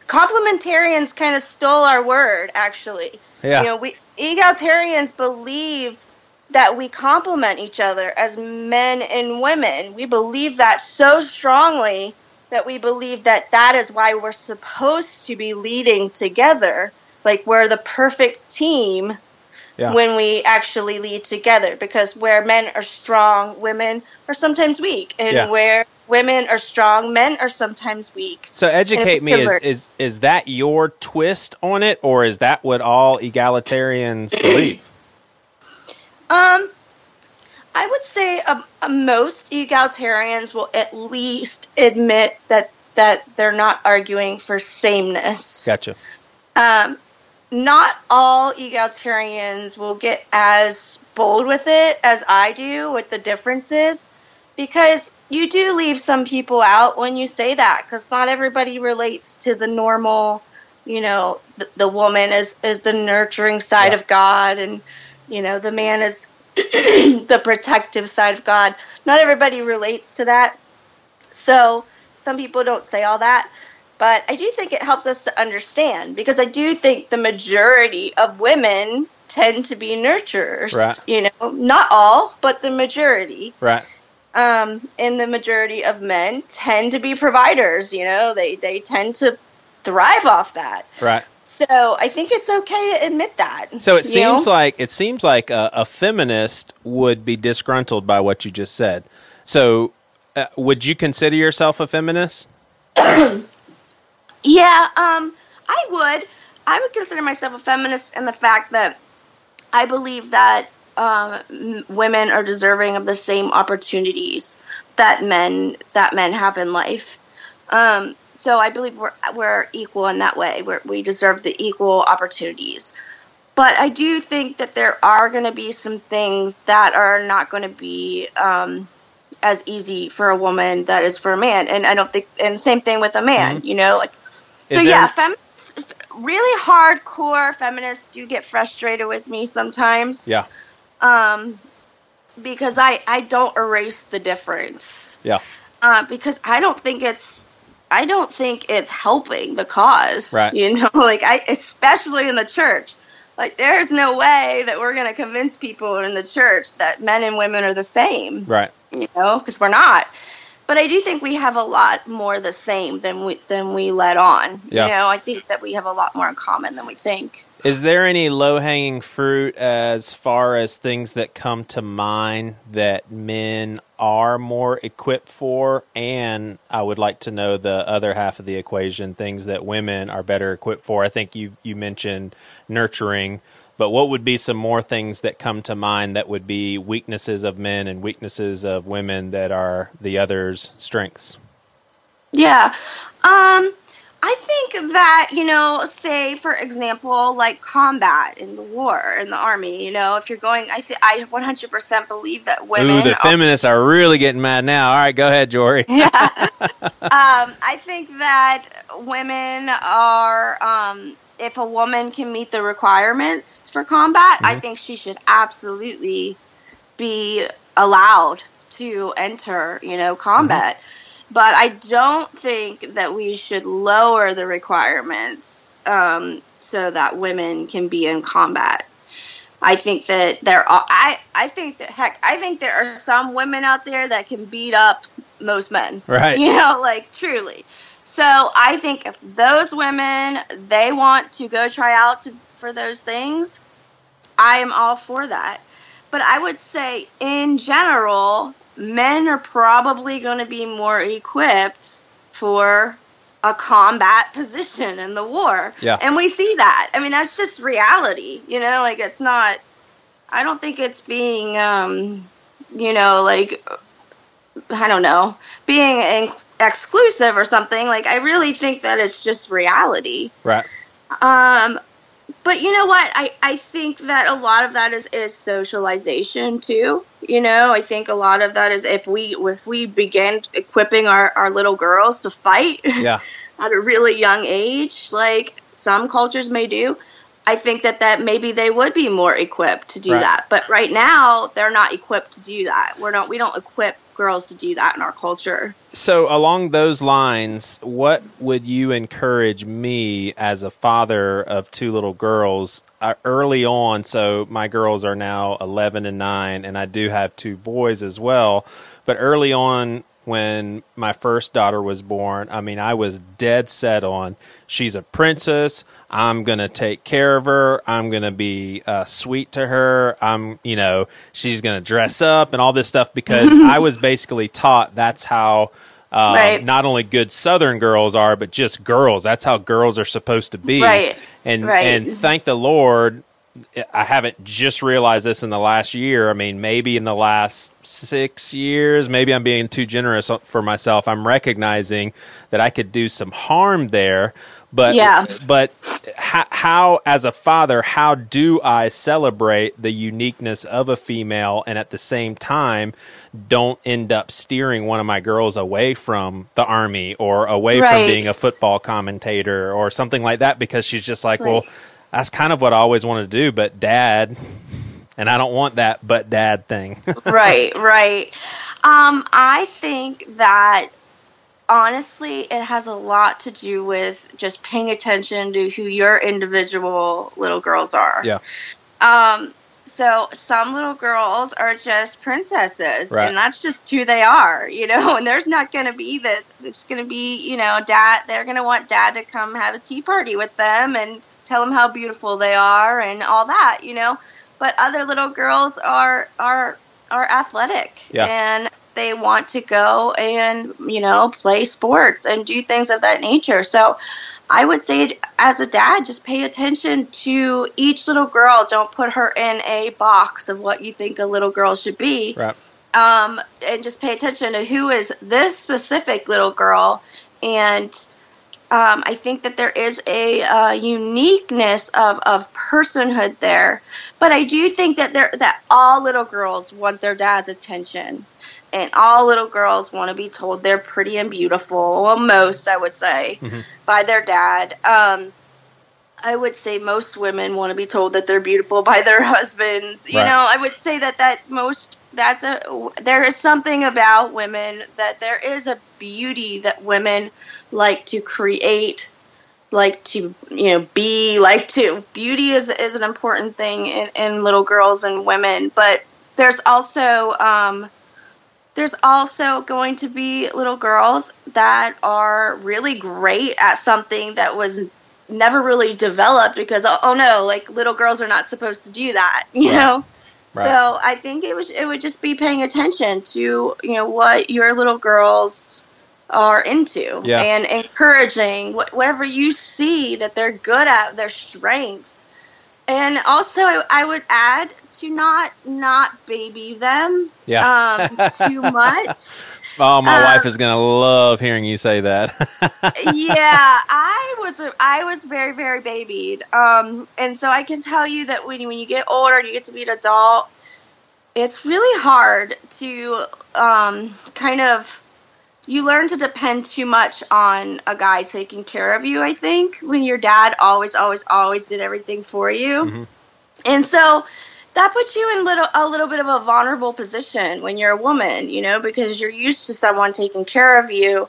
complementarians kind of stole our word, actually.
Yeah.
You know, we egalitarians believe that we complement each other as men and women. We believe that so strongly that we believe that that is why we're supposed to be leading together. Like we're the perfect team
Yeah.
when we actually lead together because where men are strong, women are sometimes weak. And
Yeah.
where women are strong, men are sometimes weak.
So educate me is, is is that your twist on it or is that what all egalitarians believe?
Um, I would say uh, uh, most egalitarians will at least admit that that they're not arguing for sameness.
Gotcha.
Um, not all egalitarians will get as bold with it as I do with the differences because you do leave some people out when you say that because not everybody relates to the normal, you know, the, the woman is, is the nurturing side
Yeah.
of God and, you know, the man is the protective side of God. Not everybody relates to that. So some people don't say all that. But I do think it helps us to understand because I do think the majority of women tend to be nurturers.
Right.
You know, not all, but the majority.
Right.
Um, and the majority of men tend to be providers. You know, they they tend to thrive off that.
Right.
So I think it's okay to admit that.
So it
you know?
seems like it seems like a, a feminist would be disgruntled by what you just said. So uh, would you consider yourself a feminist?
Yeah, um, I would. I would consider myself a feminist in the fact that I believe that um, m- women are deserving of the same opportunities that men that men have in life. Um, so I believe we're we're equal in that way. We're, we deserve the equal opportunities. But I do think that there are going to be some things that are not going to be um, as easy for a woman that is for a man. And I don't think, and same thing with a man. You know, like so
there-
yeah, feminists, really hardcore feminists do get frustrated with me sometimes.
Yeah.
Um, because I I don't erase the difference.
Yeah.
Uh, because I don't think it's I don't think it's helping the cause.
Right.
You know, like I especially in the church. Like there's no way that we're going to convince people in the church that men and women are the same
Right.
you know, because we're not. But I do think we have a lot more the same than we than we let on.
Yeah.
You know, I think that we have a lot more in common than we think.
Is there any low hanging fruit as far as things that come to mind that men are more equipped for? And I would like to know the other half of the equation, things that women are better equipped for. I think you you mentioned nurturing, but what would be some more things that come to mind that would be weaknesses of men and weaknesses of women that are the other's strengths?
Yeah. Um I think that, you know, say for example, like combat in the war in the army, you know, if you're going I th- I 100% believe that women
Ooh, the
are-
feminists are really getting mad now. All right, go ahead, Jory.
um, I think that women are, um, if a woman can meet the requirements for combat, I think she should absolutely be allowed to enter, you know, combat. But I don't think that we should lower the requirements um, so that women can be in combat. I think that there are. I I think that heck, I think there are some women out there that can beat up most men.
Right.
You know, like truly. So I think if those women they want to go try out to, for those things, I am all for that. But I would say in general, men are probably going to be more equipped for a combat position in the war.
Yeah.
And we see that. I mean, that's just reality, you know, like it's not I don't think it's being um you know, like I don't know, being ex- exclusive or something. Like I really think that it's just reality.
Right.
Um, but you know what? I, I think that a lot of that is, is socialization too. You know, I think a lot of that is if we if we begin equipping our, our little girls to fight
Yeah.
at a really young age, like some cultures may do, I think that that maybe they would be more equipped to do
Right.
that. But right now, they're not equipped to do that. We're not we don't equip girls to do that in our culture.
So, along those lines, what would you encourage me as a father of two little girls uh, early on? So, my girls are now 11 and 9, and I do have two boys as well. But early on when my first daughter was born. I mean, I was dead set on she's a princess. I'm gonna take care of her. I'm gonna be uh, sweet to her. I'm, you know, she's gonna dress up and all this stuff because I was basically taught that's how um,
Right.
not only good Southern girls are, but just girls. That's how girls are supposed to be.
Right.
And
Right.
and thank the Lord, I haven't just realized this in the last year. I mean, maybe in the last six years, maybe I'm being too generous for myself. I'm recognizing that I could do some harm there. But
Yeah.
but how, how, as a father, how do I celebrate the uniqueness of a female and at the same time don't end up steering one of my girls away from the army or away
Right.
from being a football commentator or something like that because she's just like, well,
Right.
That's kind of what I always wanted to do, but dad, and I don't want that but dad thing.
right, right. Um, I think that honestly, it has a lot to do with just paying attention to who your individual little girls are.
yeah.
Um, so some little girls are just princesses,
Right.
and that's just who they are, you know. And there's not going to be that. It's going to be, you know, dad. They're going to want dad to come have a tea party with them and tell them how beautiful they are and all that, you know. But other little girls are are are athletic,
Yeah.
and they want to go and you know play sports and do things of that nature. So I would say, as a dad, just pay attention to each little girl. Don't put her in a box of what you think a little girl should be.
Right.
Um, and just pay attention to who is this specific little girl. And um, I think that there is a uh, uniqueness of, of personhood there. But I do think that there that all little girls want their dad's attention. And all little girls want to be told they're pretty and beautiful. Well, most, I would say, by their dad. Um, I would say most women want to be told that they're beautiful by their husbands. You
Right.
know, I would say that that most that's a there is something about women that there is a beauty that women like to create, like to you know be, like to beauty is is an important thing in, in little girls and women. But there's also um, there's also going to be little girls that are really great at something that was never really developed because oh, oh no like little girls are not supposed to do that you
Right.
know
Right.
so i think it was it would just be paying attention to you know what your little girls are into
Yeah.
and encouraging wh- whatever you see that they're good at their strengths and also I, I would add to not not baby them
Yeah.
um, too much
Oh, my
Uh,
wife is going to love hearing you say that.
yeah, I was I was very very babied, um, and so I can tell you that when you, when you get older and you get to be an adult, it's really hard to um, kind of you learn to depend too much on a guy taking care of you. I think when your dad always always always did everything for you, and so that puts you in little a little bit of a vulnerable position when you're a woman, you know, because you're used to someone taking care of you,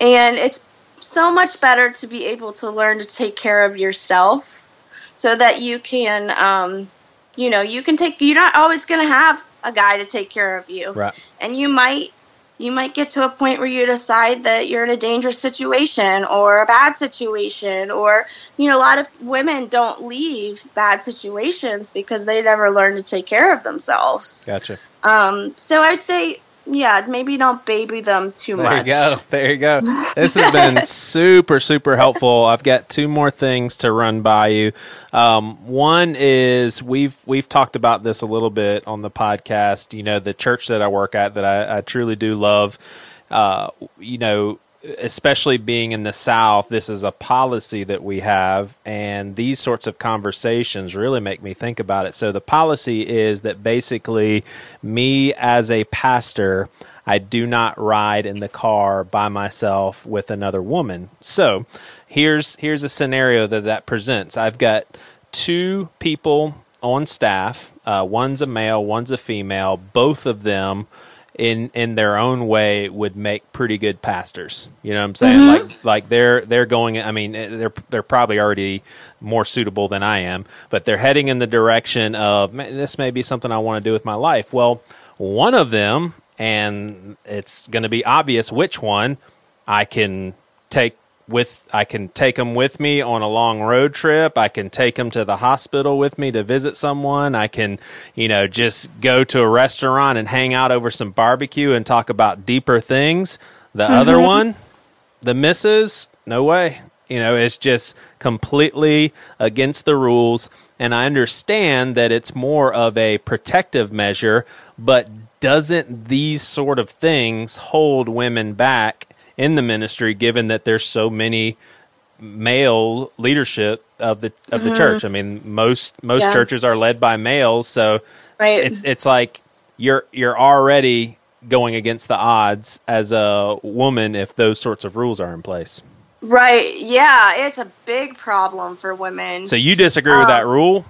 and it's so much better to be able to learn to take care of yourself, so that you can, um, you know, you can take. You're not always going to have a guy to take care of you,
right.
and you might you might get to a point where you decide that you're in a dangerous situation or a bad situation or you know a lot of women don't leave bad situations because they never learn to take care of themselves
Gotcha.
um, so i would say yeah maybe don't baby them too
There
much There
you go. There you go. This has been super, super helpful. I've got two more things to run by you. Um, one is we've we've talked about this a little bit on the podcast. You know, the church that I work at that I, I truly do love. Uh, you know, especially being in the South, this is a policy that we have, and these sorts of conversations really make me think about it. So the policy is that basically, me as a pastor. I do not ride in the car by myself with another woman. So, here's here's a scenario that that presents. I've got two people on staff. Uh, one's a male, one's a female. Both of them, in in their own way, would make pretty good pastors. You know what I'm saying? Like like they're they're going. I mean, eh, they're they're probably already more suitable than I am, but they're heading in the direction of this may be something I want to do with my life. Well, one of them and it's going to be obvious which one I can take with I can take them with me on a long road trip. I can take them to the hospital with me to visit someone. I can, you know, just go to a restaurant and hang out over some barbecue and talk about deeper things. The mm-hmm. other one, the missus, no way. You know, it's just completely against the rules. And I understand that it's more of a protective measure, but doesn't these sort of things hold women back in the ministry given that there's so many male leadership of the of the church? I mean, most most
Yeah.
churches are led by males, so
Right.
it's it's like you're you're already going against the odds as a woman if those sorts of rules are in place.
right. Yeah, it's a big problem for women.
So you disagree with that
Um,
rule?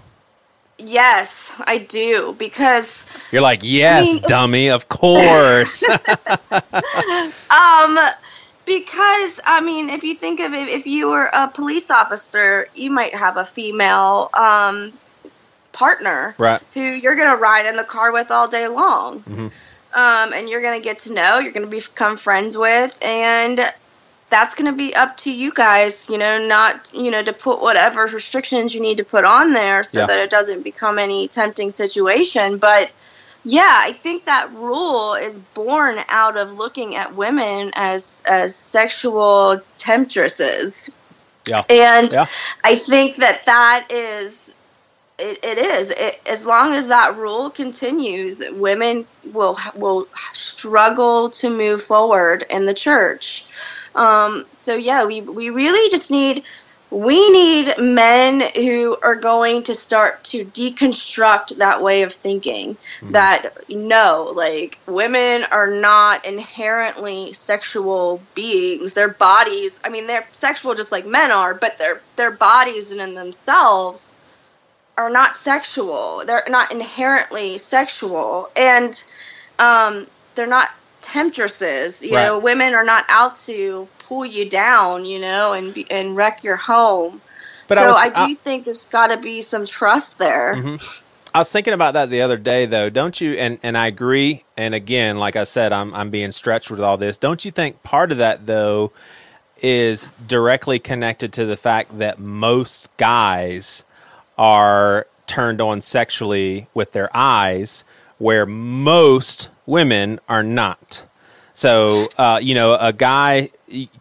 yes, I do because
You're like, yes,
mean-
dummy, of course.
um because I mean, if you think of it, if you were a police officer, you might have a female um, partner
right.
who you're going to ride in the car with all day long.
Mhm.
Um, and you're going to get to know, you're going to become friends with, and that's going to be up to you guys, you know, not, you know, to put whatever restrictions you need to put on there so
Yeah.
that it doesn't become any tempting situation. But yeah, I think that rule is born out of looking at women as as sexual temptresses.
Yeah.
And
Yeah.
I think that that is it, it is it, as long as that rule continues women will will struggle to move forward in the church um, so yeah we, we really just need we need men who are going to start to deconstruct that way of thinking that no like women are not inherently sexual beings. Their bodies i mean they're sexual just like men are but their their bodies and in themselves are not sexual. They're not inherently sexual. And um, they're not temptresses you
Right.
know women are not out to pull you down you know and be, and wreck your home
But I
so
was-
I, do
I-
think there's got to be some trust there mm-hmm.
I was thinking about that the other day, though. Don't you? And and I agree. And again, like I said, I'm I'm being stretched with all this. Don't you think part of that though is directly connected to the fact that most guys are turned on sexually with their eyes, where most women are not. So, uh, you know, a guy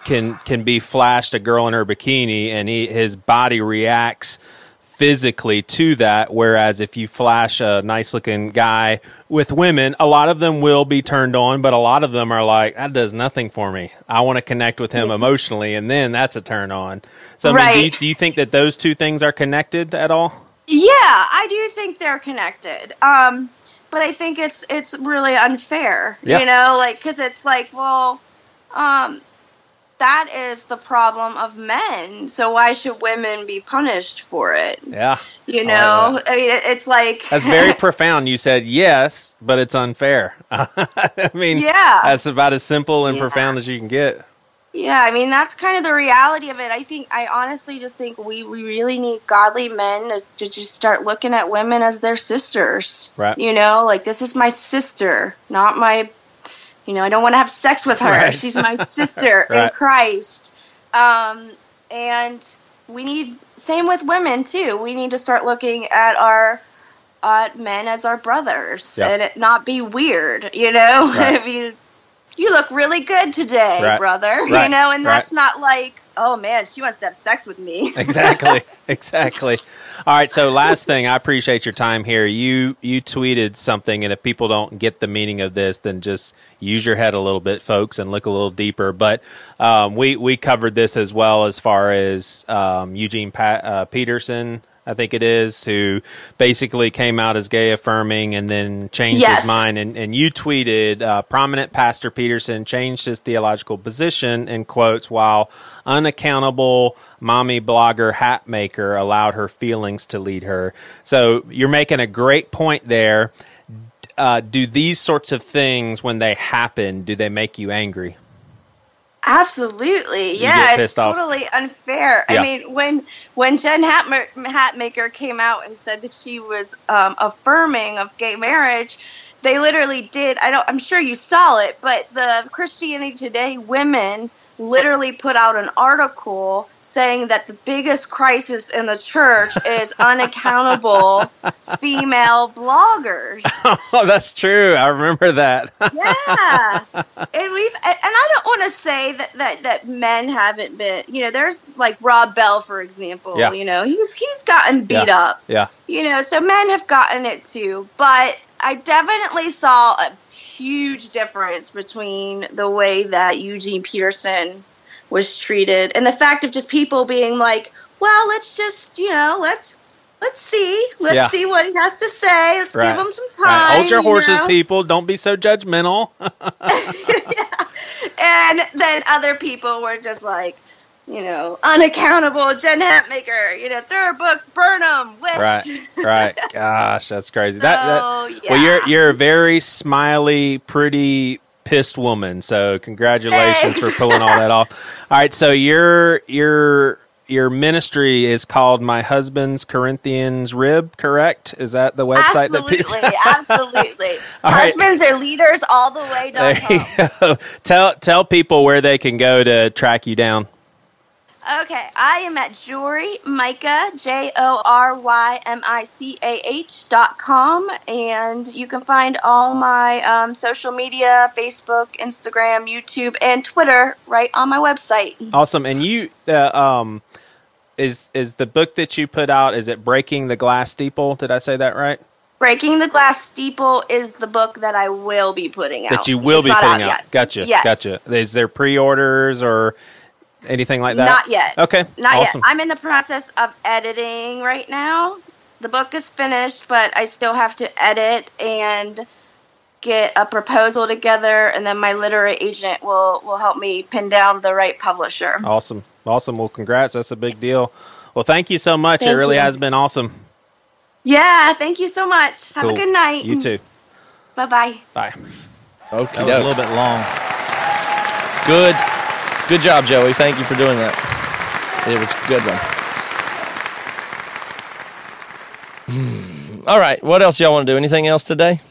can can be flashed a girl in her bikini, and he, his body reacts physically to that. Whereas if you flash a nice looking guy with women, a lot of them will be turned on, but a lot of them are like, that does nothing for me. I want to connect with him emotionally, and then that's a turn on. So, I mean, do, you, do you think that those two things are connected at all?
Yeah, I do think they're connected. Um, but I think it's it's really unfair.
Yeah.
You know, like because it's like, well, um, that is the problem of men. So why should women be punished for it?
Yeah.
You know,
like
I mean, it, it's like
That's very profound. You said yes, but it's unfair. I mean,
Yeah.
that's about as simple and
Yeah.
profound as you can get.
Yeah, I mean that's kind of the reality of it. I think I honestly just think we, we really need godly men to, to just start looking at women as their sisters.
Right.
You know, like this is my sister, not my you know, I don't want to have sex with her.
Right.
She's my sister in Christ. Um and we need same with women too. We need to start looking at our at men as our brothers
Yeah.
and it not be weird, you know?
Right.
if you you look really good today,
Right.
brother.
Right.
You know, and
Right.
that's not like, oh man, she wants to have sex with me.
exactly exactly all right so last thing i appreciate your time here you you tweeted something and if people don't get the meaning of this then just use your head a little bit folks and look a little deeper but um, we we covered this as well as far as um, eugene pa- uh, peterson I think it is, who basically came out as gay affirming and then changed
Yes.
his mind. And, and you tweeted, uh, prominent Pastor Peterson changed his theological position in quotes while unaccountable mommy blogger hat maker allowed her feelings to lead her. So you're making a great point there. Uh, do these sorts of things, when they happen, do they make you angry?
Absolutely, yeah, it's
off.
totally unfair.
Yeah.
I mean, when when Jen Hatma- Hatmaker came out and said that she was um, affirming of gay marriage, they literally did. I don't. I'm sure you saw it, but the Christianity Today women literally put out an article saying that the biggest crisis in the church is unaccountable female bloggers.
Oh, that's true. I remember that.
yeah and we've and i don't want to say that, that that men haven't been you know there's like rob bell for example
Yeah.
you know he's he's gotten beat
Yeah.
up
yeah.
you know so men have gotten it too but i definitely saw a huge difference between the way that eugene peterson was treated and the fact of just people being like well let's just you know let's let's see let's
Yeah.
see what he has to say let's
Right.
give him some
Right.
time
Hold your
you
horses,
know?
people. Don't be so judgmental.
and then other people were just like, you know, unaccountable Jen Hatmaker, you know, throw her books, burn them, witch.
right. Right. Gosh, that's crazy. That, that
So,
Well, you're you're a very smiley, pretty, pissed woman. So congratulations for pulling all that off. All right, so your your your ministry is called My Husband's Corinthians Rib, correct? Is that the website
Absolutely,
that
absolutely.
All right.
Husbands are leaders all the way.
There
dot
you go. Tell tell people where they can go to track you down.
Okay, I am at Jory Micah, J O R Y M I C A H dot com, and you can find all my um, social media Facebook, Instagram, YouTube, and Twitter right on my website.
Awesome. And you, uh, um, is is the book that you put out? Is it Breaking the Glass Steeple? Did I say that right?
Breaking the Glass Steeple is the book that I will be putting out.
That you will
It's
be putting out.
yet.
Gotcha.
Yes.
Gotcha. Is there pre-orders or anything like that?
Not yet.
Okay.
Not
awesome.
yet. I'm in the process of editing right now. The book is finished, but I still have to edit and get a proposal together, and then my literary agent will will help me pin down the right publisher.
Awesome. Awesome. Well, congrats. That's a big deal. Well, thank you so much. it really
you.
has been awesome.
Yeah, thank you so much. Have
Cool.
a good night.
You too.
Bye bye.
Bye.
Okay,
That was a little bit long.
Good, good job, Joey. Thank you for doing that. It was a good one. All right, what else y'all want to do? Anything else today?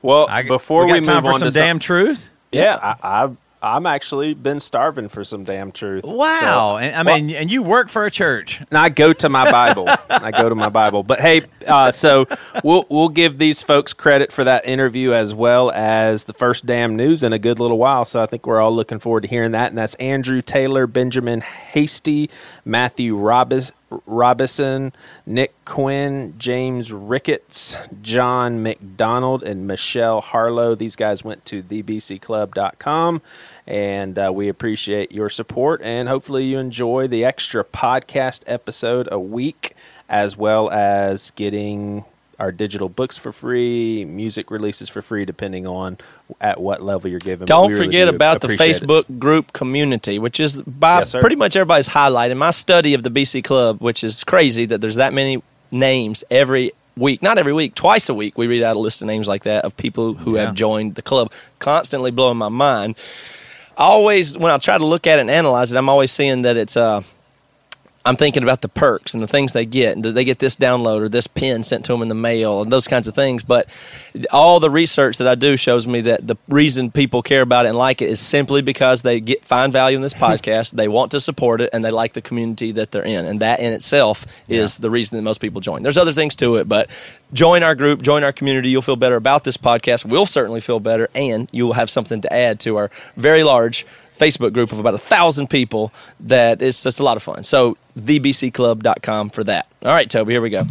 Well,
I,
before
we,
we, move
for
on
some
to
damn truth.
yeah, I, I I'm actually been starving for some damn truth.
Wow,
So-
and, I
Well,
mean, and you work for a church.
And I go to my Bible. I go to my Bible. But hey, uh, so we'll we'll give these folks credit for that interview as well as the first damn news in a good little while. So I think we're all looking forward to hearing that. And that's Andrew Taylor, Benjamin Hasty, Matthew Robis, Robison, Nick Quinn, James Ricketts, John McDonald, and Michelle Harlow. These guys went to thebcclub.com. And uh, we appreciate your support. And hopefully, you enjoy the extra podcast episode a week, as well as getting our digital books for free, music releases for free, depending on at what level you're giving.
Don't
we really
forget
do
about the
appreciate it.
Facebook group community, which is by
Yes,
pretty much everybody's highlight. In my study of the BC Club, which is crazy that there's that many names every week, not every week, twice a week, we read out a list of names like that of people who
Yeah.
have joined the club, constantly blowing my mind. Always, when I try to look at it and analyze it, I'm always seeing that it's uh, I'm thinking about the perks and the things they get. And do they get this download or this pin sent to them in the mail and those kinds of things? But all the research that I do shows me that the reason people care about it and like it is simply because they get find value in this podcast. they want to support it and they like the community that they're in. And that in itself is the reason that most people join. There's other things to it, but join our group, join our community. You'll feel better about this podcast. We'll certainly feel better, and you'll have something to add to our very large Facebook group of about a thousand people that is just a lot of fun. So thebcclub.com for that. All right, Toby, here we go.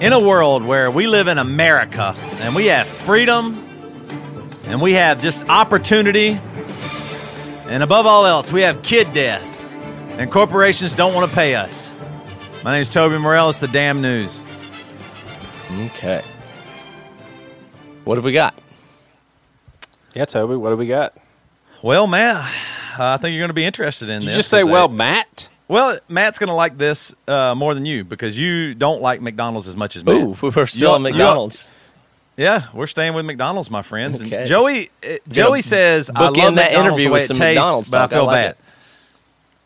In a world where we live in America and we have freedom and we have just opportunity, and above all else, we have kid death, and corporations don't want to pay us. My name is Toby Morrell. It's the damn news.
Okay. What have we got?
Yeah, Toby, what do we got?
Well, Matt, uh, I think you're going to be interested in
Did you
this.
just say,
It's a-
well, Matt?
Well, Matt's going to like this uh, more than you because you don't like McDonald's as much as me.
Ooh, we're still
You-
at
you-
McDonald's.
Yeah, we're staying with McDonald's, my friends. And
Okay.
Joey, uh, Joey says, "I love
in that
McDonald's
interview
the way
with
it
some
tastes,
McDonald's
but I
talk. I
feel
like
bad."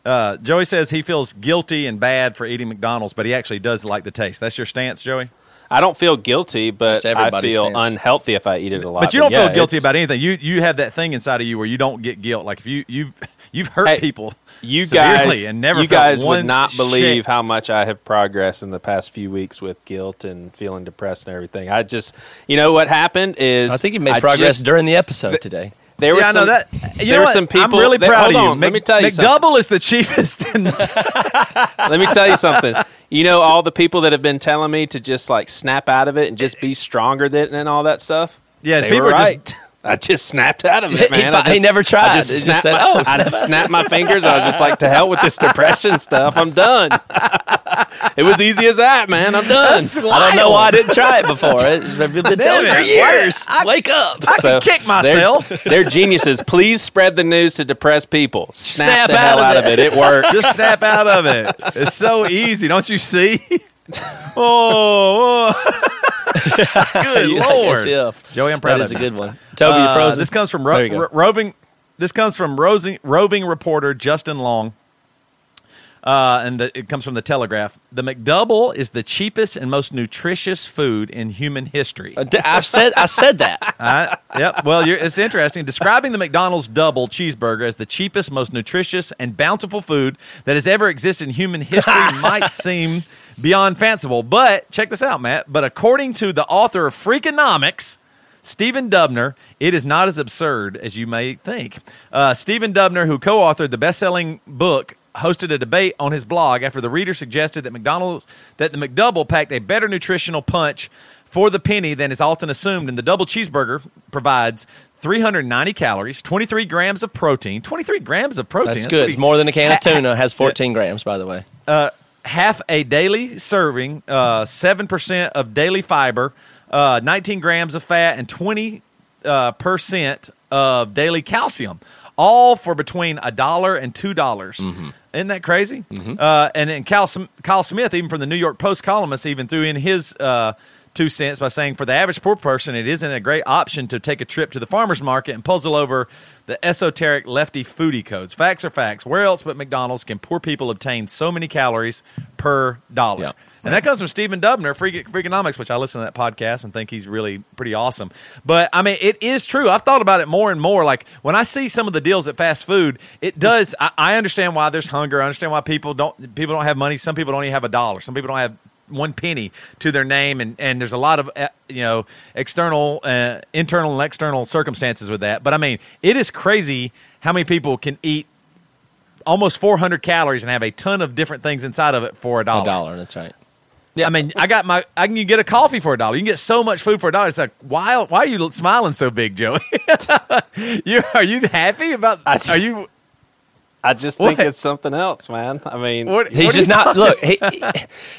Uh, Joey says he feels guilty and bad for eating McDonald's, but he actually does like the taste. That's your stance, Joey.
I don't feel guilty, but I feel
stance.
unhealthy if I eat it a lot.
But you don't
yeah,
feel guilty about anything. You you have that thing inside of you where you don't get guilt. Like if you you you've hurt
Hey,
people,
you guys.
and never
you guys would not believe
shit.
how much I have progressed in the past few weeks with guilt and feeling depressed and everything. I just, you know, what happened is
I think you made
I
progress
just-
during the episode today.
There were
yeah,
some,
that. You
there
know
were
what?
some people.
I'm really
there-
proud of you.
on, let me tell you something.
McDouble is the cheapest. In
Let me tell you something. You know, all the people that have been telling me to just like snap out of it and just be stronger than and all that stuff.
Yeah,
they
people
were
are just-
right. I just snapped out of it, man.
he
I
fi- he never tried.
I just
He just
snapped
said,
my,
"Oh,
I
snap
snapped my fingers. I was just like, to hell with this depression stuff. I'm done. it was easy as that, man. I'm done.
I don't know why I didn't try it before. It's been telling
Damn
for years.
I-
Wake up.
I can kick myself.
They're, they're geniuses. Please spread the news to depressed people. Snap,
Snap
the hell
out
out
of
of it. It worked.
Just snap out of it. It's so easy, don't you see? oh, oh. good
Yeah,
lord,
yeah.
Joey, I'm proud
That
of
is a good one. Toby,
Uh,
frozen.
This comes from ro-
There you go.
ro- roving. This comes from roving, roving reporter Justin Long, uh, and the, it comes from the Telegraph. The McDouble is the cheapest and most nutritious food in human history.
Uh, I've said I said that.
Uh, yep. Well, it's interesting. Describing the McDonald's double cheeseburger as the cheapest, most nutritious, and bountiful food that has ever existed in human history might seem beyond fanciful. But check this out, Matt. But according to the author of Freakonomics, Stephen Dubner, it is not as absurd as you may think. Uh, Stephen Dubner, who co authored the best selling book, hosted a debate on his blog after the reader suggested that McDonald's that the McDouble packed a better nutritional punch for the penny than is often assumed, and the double cheeseburger provides 390 calories, 23 grams of protein. 23 grams of protein.
That's
That's
good. It's more than a can of tuna. Has 14 grams, by the way.
Half a daily serving, uh, 7% of daily fiber, uh, 19 grams of fat, and 20 uh, percent of daily calcium, all for between a dollar and two dollars. Isn't that crazy? Uh, and then Kyle Smith, even from the New York Post columnist, even threw in his uh, two cents by saying, for the average poor person, it isn't a great option to take a trip to the farmer's market and puzzle over the esoteric lefty foodie codes. Facts are facts. Where else but McDonald's can poor people obtain so many calories per dollar?
Yeah.
And that comes from Stephen Dubner, Freak- Freakonomics, which I listen to that podcast and think he's really pretty awesome. But I mean, it is true. I've thought about it more and more. Like when I see some of the deals at fast food, it does. I, I understand why there's hunger. I understand why people don't people don't have money. Some people don't even have a dollar. Some people don't have one penny to their name, and and there's a lot of uh, you know external, uh, internal, and external circumstances with that. But I mean, it is crazy how many people can eat almost 400 calories and have a ton of different things inside of it for a dollar.
A dollar. That's right. Yeah.
I mean, I got my. I can get a coffee for a dollar. You can get so much food for a dollar. It's like, why? Why are you smiling so big, Joey? you are you happy about?
I-
Are you?
I just think
What?
it's something else, man. I mean,
What,
He's
what
just not. Look, he, he-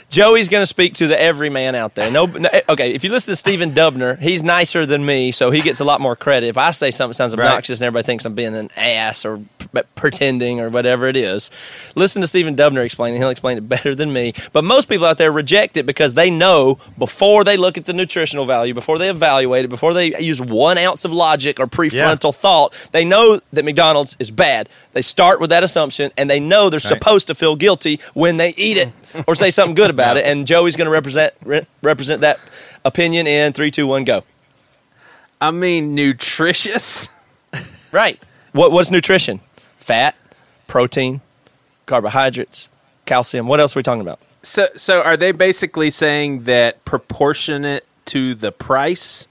Joey's going to speak to the everyman out there. No, no, okay. If you listen to Stephen Dubner, he's nicer than me, so he gets a lot more credit. If I say something sounds
Right.
obnoxious and everybody thinks I'm being an ass or p- pretending or whatever it is, listen to Stephen Dubner explain it. He'll explain it better than me. But most people out there reject it because they know before they look at the nutritional value, before they evaluate it, before they use one ounce of logic or prefrontal thought, they know that McDonald's is bad. They start with that assumption and they know they're supposed to feel guilty when they eat it or say something good about it. And Joey's going to represent re- represent that opinion in three, two, one, go.
I mean, nutritious.
Right. What what's nutrition? Fat, protein, carbohydrates, calcium. What else are we talking about?
So, so are they basically saying that proportionate to the price?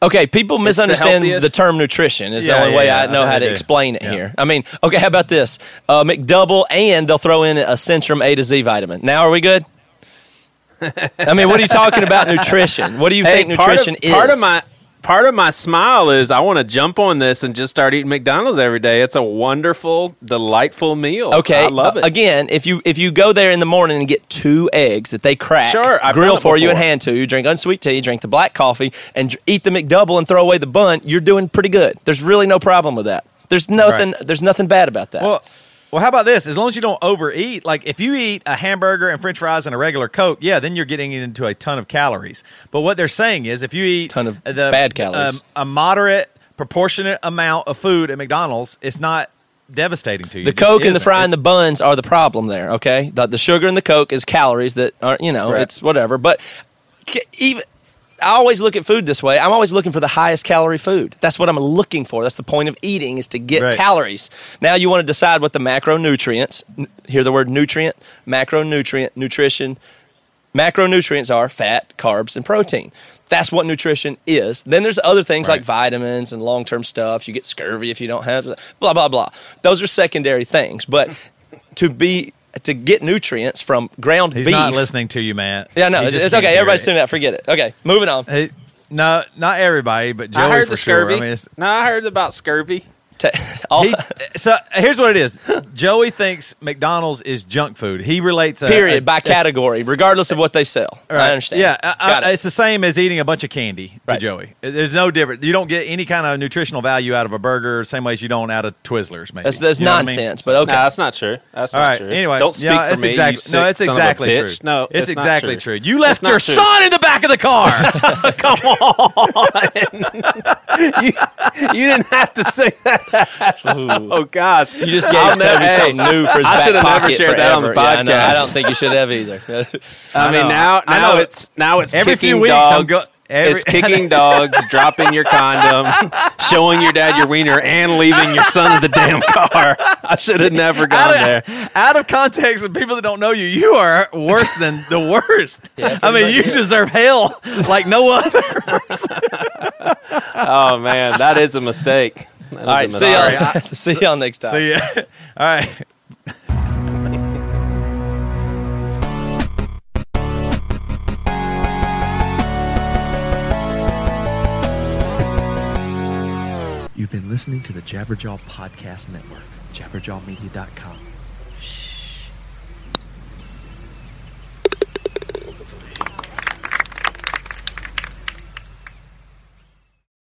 Okay, people misunderstand the,
healthiest?
term nutrition. Is
Yeah,
the only
yeah,
way
yeah,
I know
I
how to
do.
explain it here. I mean, okay, how about this? Uh, McDouble, and they'll throw in a Centrum A to Z vitamin. Now, are we good? I mean, what are you talking about nutrition? What do you think
part
nutrition
of,
is?
Part of my part of my smile is I want to jump on this and just start eating McDonald's every day. It's a wonderful, delightful meal.
Okay,
I love it.
Again, if you if you go there in the morning and get two eggs that they crack,
Sure, I've
grill for you and hand to you, drink unsweet tea, drink the black coffee, and eat the McDouble and throw away the bun, you're doing pretty good. There's really no problem with that. There's nothing. There's nothing bad about that.
Well, well, how about this? As long as you don't overeat, like if you eat a hamburger and French fries and a regular Coke, yeah, then you're getting into a ton of calories. But what they're saying is, if you eat a
Ton of
the
bad calories.
um, a moderate, proportionate amount of food at McDonald's, it's not devastating to you.
The Coke and the fry
It-
and the buns are the problem there. Okay, the, the sugar and the Coke is calories that aren't you know
Right.
it's whatever. But even I always look at food this way. I'm always looking for the highest calorie food. That's what I'm looking for. That's the point of eating is to get
Right.
calories. Now you want to decide what the macronutrients. n- Hear the word nutrient, macronutrient, nutrition. Macronutrients are fat, carbs, and protein. That's what nutrition is. Then there's other things like vitamins and long term stuff. You get scurvy if you don't have blah blah blah. Those are secondary things. But to be to get nutrients from ground
He's
beef.
not listening to you, man.
Yeah, no,
He
it's,
just
it's
can't
okay.
hear
Everybody's
it.
tuning out. Forget it. Okay, moving on.
Hey, no, not everybody, but Joey
I heard
for
the
sure.
scurvy.
I mean, it's-
no, I heard about scurvy.
Ta- all-
he, so here's what it is. Joey thinks McDonald's is junk food. He relates a,
period
a-
by category, regardless of what they sell. I understand.
Yeah, I- I-
it.
it's the same as eating a bunch of candy to
Right.
Joey. There's no difference. You don't get any kind of nutritional value out of a burger, same way as you don't out of Twizzlers. Maybe
That's, that's
You know what I mean?
nonsense. But okay.
No, that's not true. That's
All
not
right.
true.
Anyway,
don't speak
yeah,
for
it's
me.
exactly,
you sick
no, it's
son of a
exactly true.
No,
it's,
it's
exactly
true.
true. You left
not
your
true.
son in the back of the car.
Come on, you, you didn't have to say that. oh gosh,
You just gave
I'll hey,
something new for his
I
back
should have never shared that on the
forever. Yeah, I know. I don't think you should have either.
I,
I
mean, now
I
now
know.
it's now it's
Every
kicking
few weeks,
dogs.
I'm go- every-
it's kicking dogs, dropping your condom, showing your dad your wiener, and leaving your son in the damn car. I should have never gone there.
out, of, out of context, and people that don't know you, you are worse than the worst.
Yeah,
I mean, you
yeah.
deserve hell like no other.
Oh man, that is a mistake. That is
All right. See y'all. see y'all next time.
So yeah, all right.
You've been listening to the Jabberjaw Podcast Network, jabberjawmedia.com.